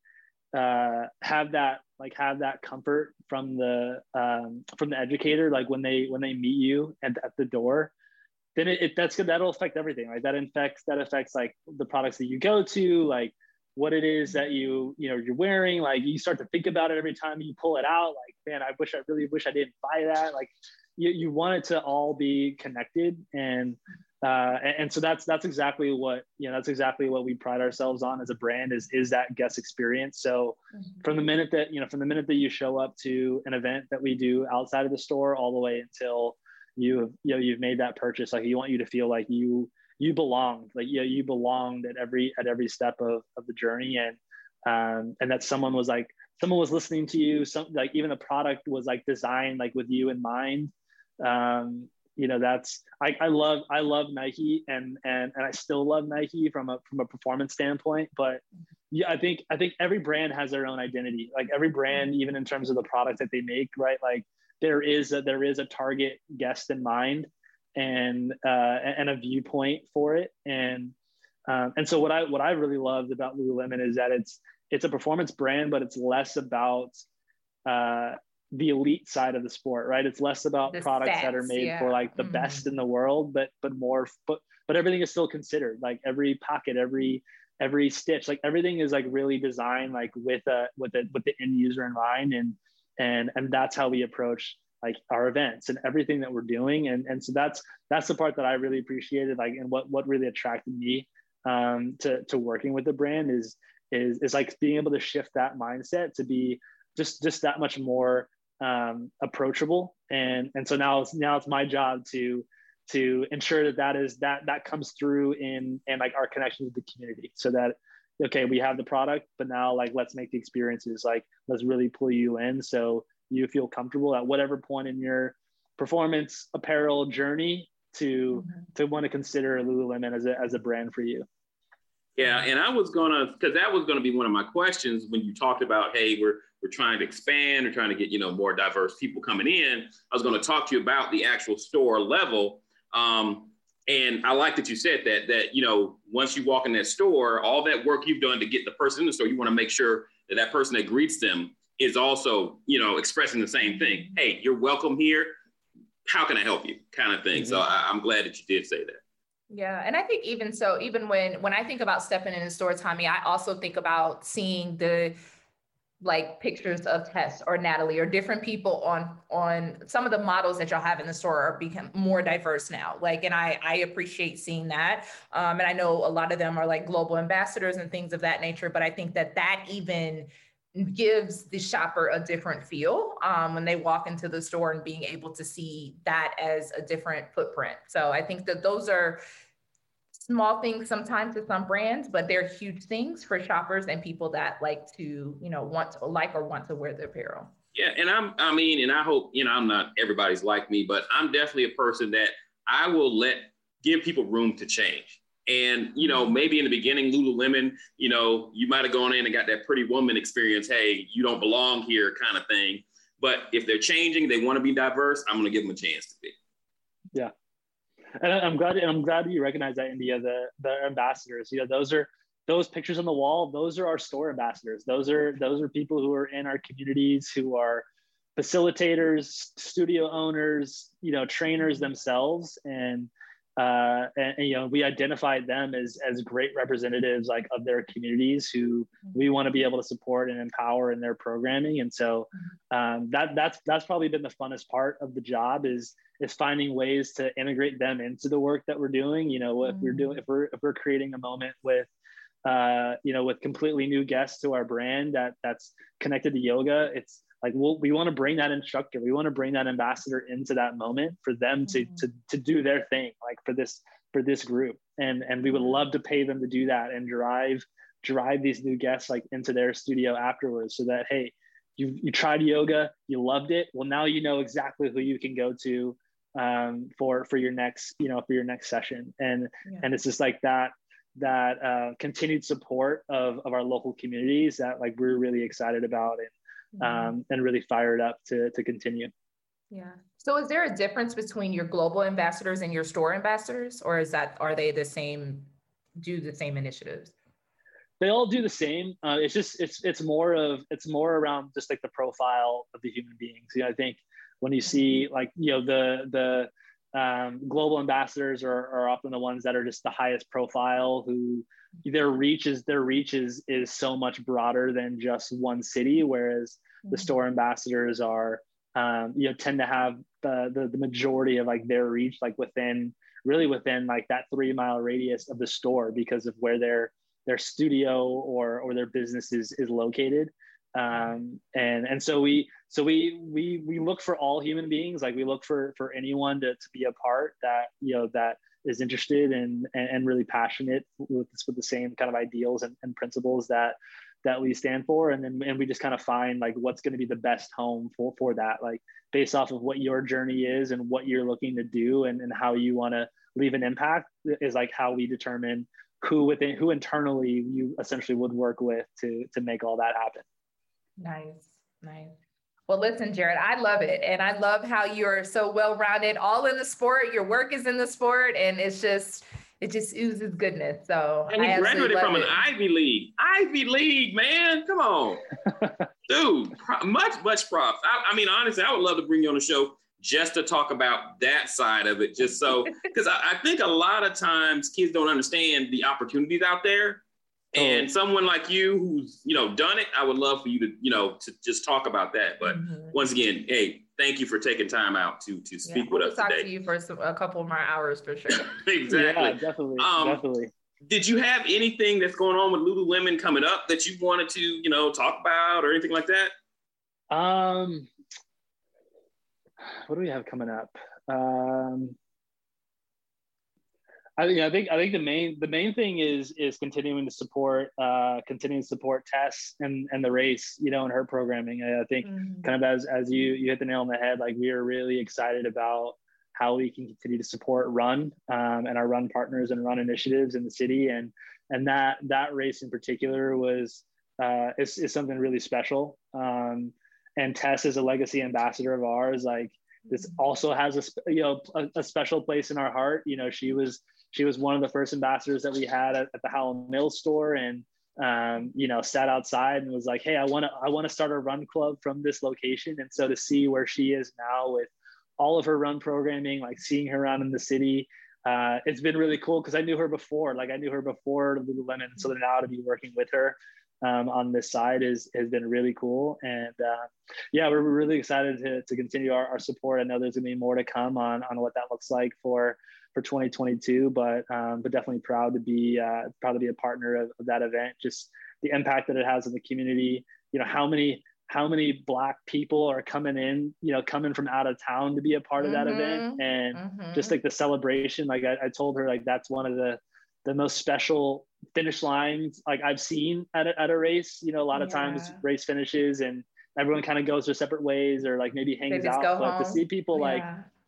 uh, have that like have that comfort from the um, from the educator like when they when they meet you at, at the door then it, it that's good. That'll affect everything right? That infects that affects like the products that you go to like what it is that you you know you're wearing. Like you start to think about it every time you pull it out. Like man i wish i really wish i didn't buy that. Like you, you want it to all be connected. And uh, and, and, so that's that's exactly what you know that's exactly what we pride ourselves on as a brand is is that guest experience. So mm-hmm. from the minute that you know from the minute that you show up to an event that we do outside of the store all the way until you have you know you've made that purchase like you want you to feel like you you belonged like you know, you belonged at every at every step of, of the journey. And um, and that someone was like someone was listening to you some like even the product was like designed like with you in mind. Um, you know that's I, I love I love Nike and and and I still love Nike from a from a performance standpoint but yeah I think I think every brand has their own identity. Like every brand even in terms of the product that they make right? Like there is a there is a target guest in mind and uh, and a viewpoint for it. And um, and so what I what I really loved about Lululemon is that it's it's a performance brand but it's less about uh, the elite side of the sport, right? It's less about the products stats, that are made yeah. for like the mm-hmm. best in the world, but but more but but everything is still considered. Like every pocket, every every stitch, like everything is like really designed like with a with the with the end user in mind, and and and that's how we approach like our events and everything that we're doing, and and so that's that's the part that I really appreciated, like and what what really attracted me um, to to working with the brand is is is like being able to shift that mindset to be just just that much more um, approachable and and so now it's now it's my job to to ensure that that is that that comes through in and like our connection with the community so that okay we have the product but now like let's make the experiences like let's really pull you in so you feel comfortable at whatever point in your performance apparel journey to mm-hmm. to want to consider lululemon as a, as a brand for you yeah and i was gonna because that was gonna be one of my questions when you talked about hey we're we're trying to expand we're trying to get you know more diverse people coming in i was to talk to you about the actual store level um, and I like that you said that that you know once you walk in that store, all that work you've done to get the person in the store, you want to make sure that that person that greets them is also you know expressing the same thing. Hey, you're welcome here. How can I help you? Kind of thing. Mm-hmm. So I, I'm glad that you did say that. Yeah, and I think even so, even when when I think about stepping in a store, Tommy, I also think about seeing the like pictures of Tess or Natalie or different people on on some of the models that y'all have in the store are become more diverse now. Like, and I I appreciate seeing that. Um, and I know a lot of them are like global ambassadors and things of that nature. But I think that that even gives the shopper a different feel um, when they walk into the store and being able to see that as a different footprint. So I think that those are small things sometimes to some brands, but they're huge things for shoppers and people that like to, you know, want to like or want to wear the apparel. Yeah, and I'm I mean, and I hope, you know, I'm not everybody's like me, but I'm definitely a person that I will let give people room to change. And you know, maybe in the beginning, Lululemon, you know, you might have gone in and got that pretty woman experience. Hey, you don't belong here, kind of thing. But if they're changing, they want to be diverse. I'm going to give them a chance to be. Yeah, and I'm glad I'm glad you recognize that India the the ambassadors. You know, those are those pictures on the wall. Those are our store ambassadors. Those are those are people who are in our communities who are facilitators, studio owners, you know, trainers themselves, and uh, and, and, you know we identified them as as great representatives like of their communities who we want to be able to support and empower in their programming. And so um, that that's that's probably been the funnest part of the job is is finding ways to integrate them into the work that we're doing. You know if we're doing if we're if we're creating a moment with uh, you know with completely new guests to our brand that that's connected to yoga it's like we'll, we want to bring that instructor we want to bring that ambassador into that moment for them to, mm-hmm. to to do their thing like for this for this group and and we would mm-hmm. love to pay them to do that and drive drive these new guests like into their studio afterwards so that hey you you tried yoga you loved it well now you know exactly who you can go to um, for for your next you know for your next session and yeah. and it's just like that that uh, continued support of, of our local communities that like we're really excited about and Mm-hmm. um, and really fired up to, to continue. Yeah. So is there a difference between your global ambassadors and your store ambassadors, or is that are they the same? Do the same initiatives? They all do the same. Uh, it's just it's it's more of it's more around just like the profile of the human beings. You know, I think when you see mm-hmm. like you know the the um, global ambassadors are, are often the ones that are just the highest profile who their reach is their reach is is so much broader than just one city whereas the mm-hmm. store ambassadors are um, you know tend to have the, the, the majority of like their reach like within really within like that three mile radius of the store because of where their their studio or or their business is is located um, and and so we so we we we look for all human beings. Like we look for for anyone to, to be a part that you know that is interested and and really passionate with with the same kind of ideals and, and principles that that we stand for. And then and we just kind of find like what's going to be the best home for for that like based off of what your journey is and what you're looking to do and, and how you want to leave an impact is like how we determine who within who internally you essentially would work with to to make all that happen. Nice nice well, listen, Jared, I love it. And I love how you're so well rounded, all in the sport. Your work is in the sport, and it's just, it just oozes goodness. So, and he graduated from it. an Ivy League. Ivy League, man. Come on. Dude, much, much props. I, I, mean, honestly, I would love to bring you on the show just to talk about that side of it, just so, because I, I think a lot of times kids don't understand the opportunities out there and someone like you who's you know done it i would love for you to you know to just talk about that. But mm-hmm. once again hey thank you for taking time out to to speak yeah, with us talk today. to you for some, a couple more hours for sure. Exactly. Yeah, definitely um, definitely. did you have anything that's going on with lululemon coming up that you wanted to you know talk about or anything like that? Um what do we have coming up? Um I, I think I think the main the main thing is is continuing to support uh, continuing to support Tess and and the race, you know, and her programming. I, I think mm-hmm. kind of as as you you hit the nail on the head, like we are really excited about how we can continue to support Run um, and our Run partners and Run initiatives in the city, and and that that race in particular was uh, is, is something really special. Um, and Tess is a legacy ambassador of ours. Like this mm-hmm. also has a you know a, a, special place in our heart. You know, she was she was one of the first ambassadors that we had at, at the Howell Mill store, and um, you know, sat outside and was like, "Hey, I want to I want to start a run club from this location." And so to see where she is now with all of her run programming, like seeing her around in the city, uh, it's been really cool because I knew her before. Like I knew her before Lululemon, so now to be working with her um, on this side is has been really cool. And uh, yeah, we're really excited to, to continue our, our support. I know there's gonna be more to come on on what that looks like for for 2022, but um, but definitely proud to be uh, proud to be a partner of, of that event. Just the impact that it has in the community. You know how many how many black people are coming in you know coming from out of town to be a part of that mm-hmm. event and mm-hmm. just like the celebration like I, I, told her like that's one of the the most special finish lines like I've seen at a, at a race. You know, a lot of yeah. times race finishes and everyone kind of goes their separate ways or like maybe hangs out. But home. to see people yeah. like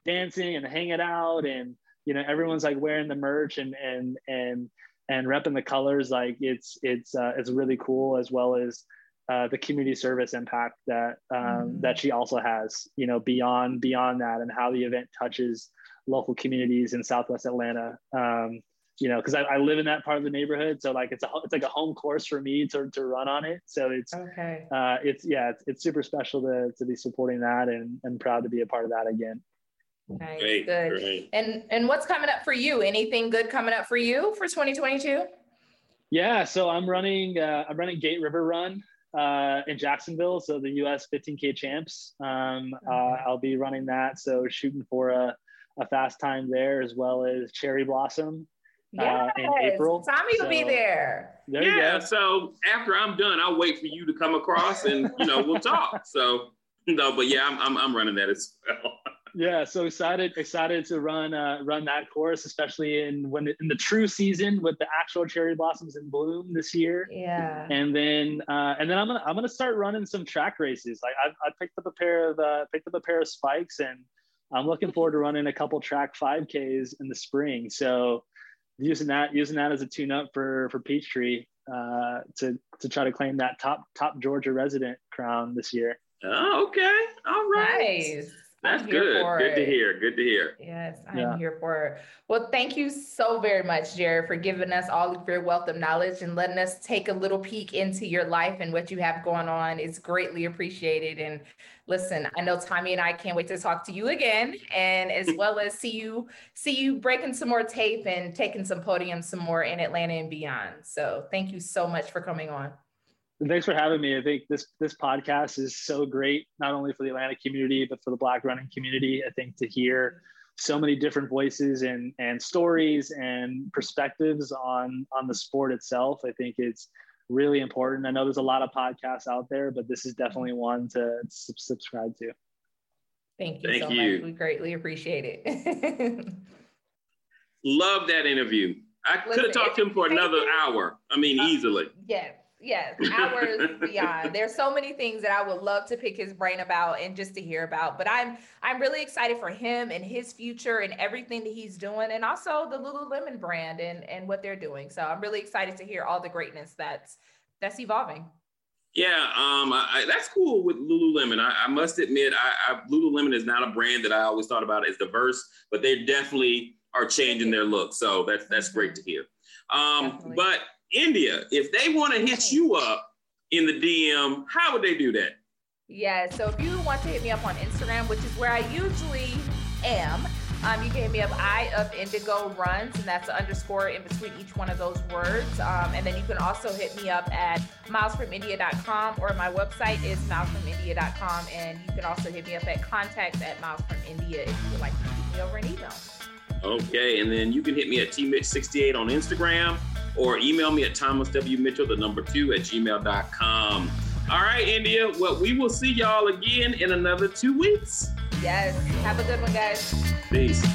dancing and hanging out and you know everyone's like wearing the merch and and and and repping the colors like it's it's uh, it's really cool as well as uh, the community service impact that um, mm. that she also has you know beyond beyond that and how the event touches local communities in southwest atlanta um, you know, because I, I, live in that part of the neighborhood, so like it's a it's like a home course for me to, to run on it. So it's okay. Uh, it's yeah, it's, it's super special to to be supporting that and and proud to be a part of that again. Nice, great, good. Great. And and what's coming up for you? Anything good coming up for you for 2022? Yeah, so I'm running uh, I'm running Gate River Run uh, in Jacksonville, so the U.S. 15K champs. Um, uh. I'll be running that, so shooting for a a fast time there as well as Cherry Blossom yes. uh, in April. Tommy so, will be there. there yeah. So after I'm done, I'll wait for you to come across and you know we'll talk. So no, but yeah, I'm I'm, I'm running that as well. yeah, so excited excited to run uh, run that course, especially in when in the true season with the actual cherry blossoms in bloom this year. Yeah. And then uh, and then I'm gonna I'm gonna start running some track races. Like I, I picked up a pair of uh, picked up a pair of spikes and I'm looking forward to running a couple track 5Ks in the spring. So using that using that as a tune up for for Peachtree uh, to to try to claim that top top Georgia resident crown this year. Oh, okay. All right. Nice. That's good. Good to hear. Good to hear. Yes, I'm yeah. here for it. Well, thank you so very much, Jared, for giving us all of your wealth of knowledge and letting us take a little peek into your life and what you have going on. It's greatly appreciated. And listen, I know Tommy and I can't wait to talk to you again, and as well as see you see you breaking some more tape and taking some podiums some more in Atlanta and beyond. So thank you so much for coming on. Thanks for having me. I think this this podcast is so great, not only for the Atlanta community, but for the Black running community. I think to hear so many different voices and and stories and perspectives on on the sport itself. I think it's really important. I know there's a lot of podcasts out there, but this is definitely one to subscribe to. Thank you Thank so you. much. We greatly appreciate it. Love that interview. I could have talked to him for another hour. I mean, uh, easily. Yes yes, hours beyond. There's so many things that I would love to pick his brain about and just to hear about. But I'm I'm really excited for him and his future and everything that he's doing, and also the Lululemon brand and and what they're doing. So I'm really excited to hear all the greatness that's that's evolving. Yeah, um, I, that's cool with Lululemon. I, I must admit, I, I, Lululemon is not a brand that I always thought about as diverse, but they definitely are changing their look. So that's that's great to hear. Um, but India, if they want to hit you up in the DM, how would they do that? Yeah, so if you want to hit me up on Instagram, which is where I usually am, um, you can hit me up I of Indigo Runs, and that's an underscore in between each one of those words. Um, and then you can also hit me up at milesfromindia.com or my website is milesfromindia.com. And you can also hit me up at contact at milesfromindia if you would like to shoot me over an email. Okay, and then you can hit me at tmitch68 on Instagram or email me at Thomas W. Mitchell, the number two at gmail.com. All right, India. Well, we will see y'all again in another two weeks. Yes. Have a good one, guys. Peace.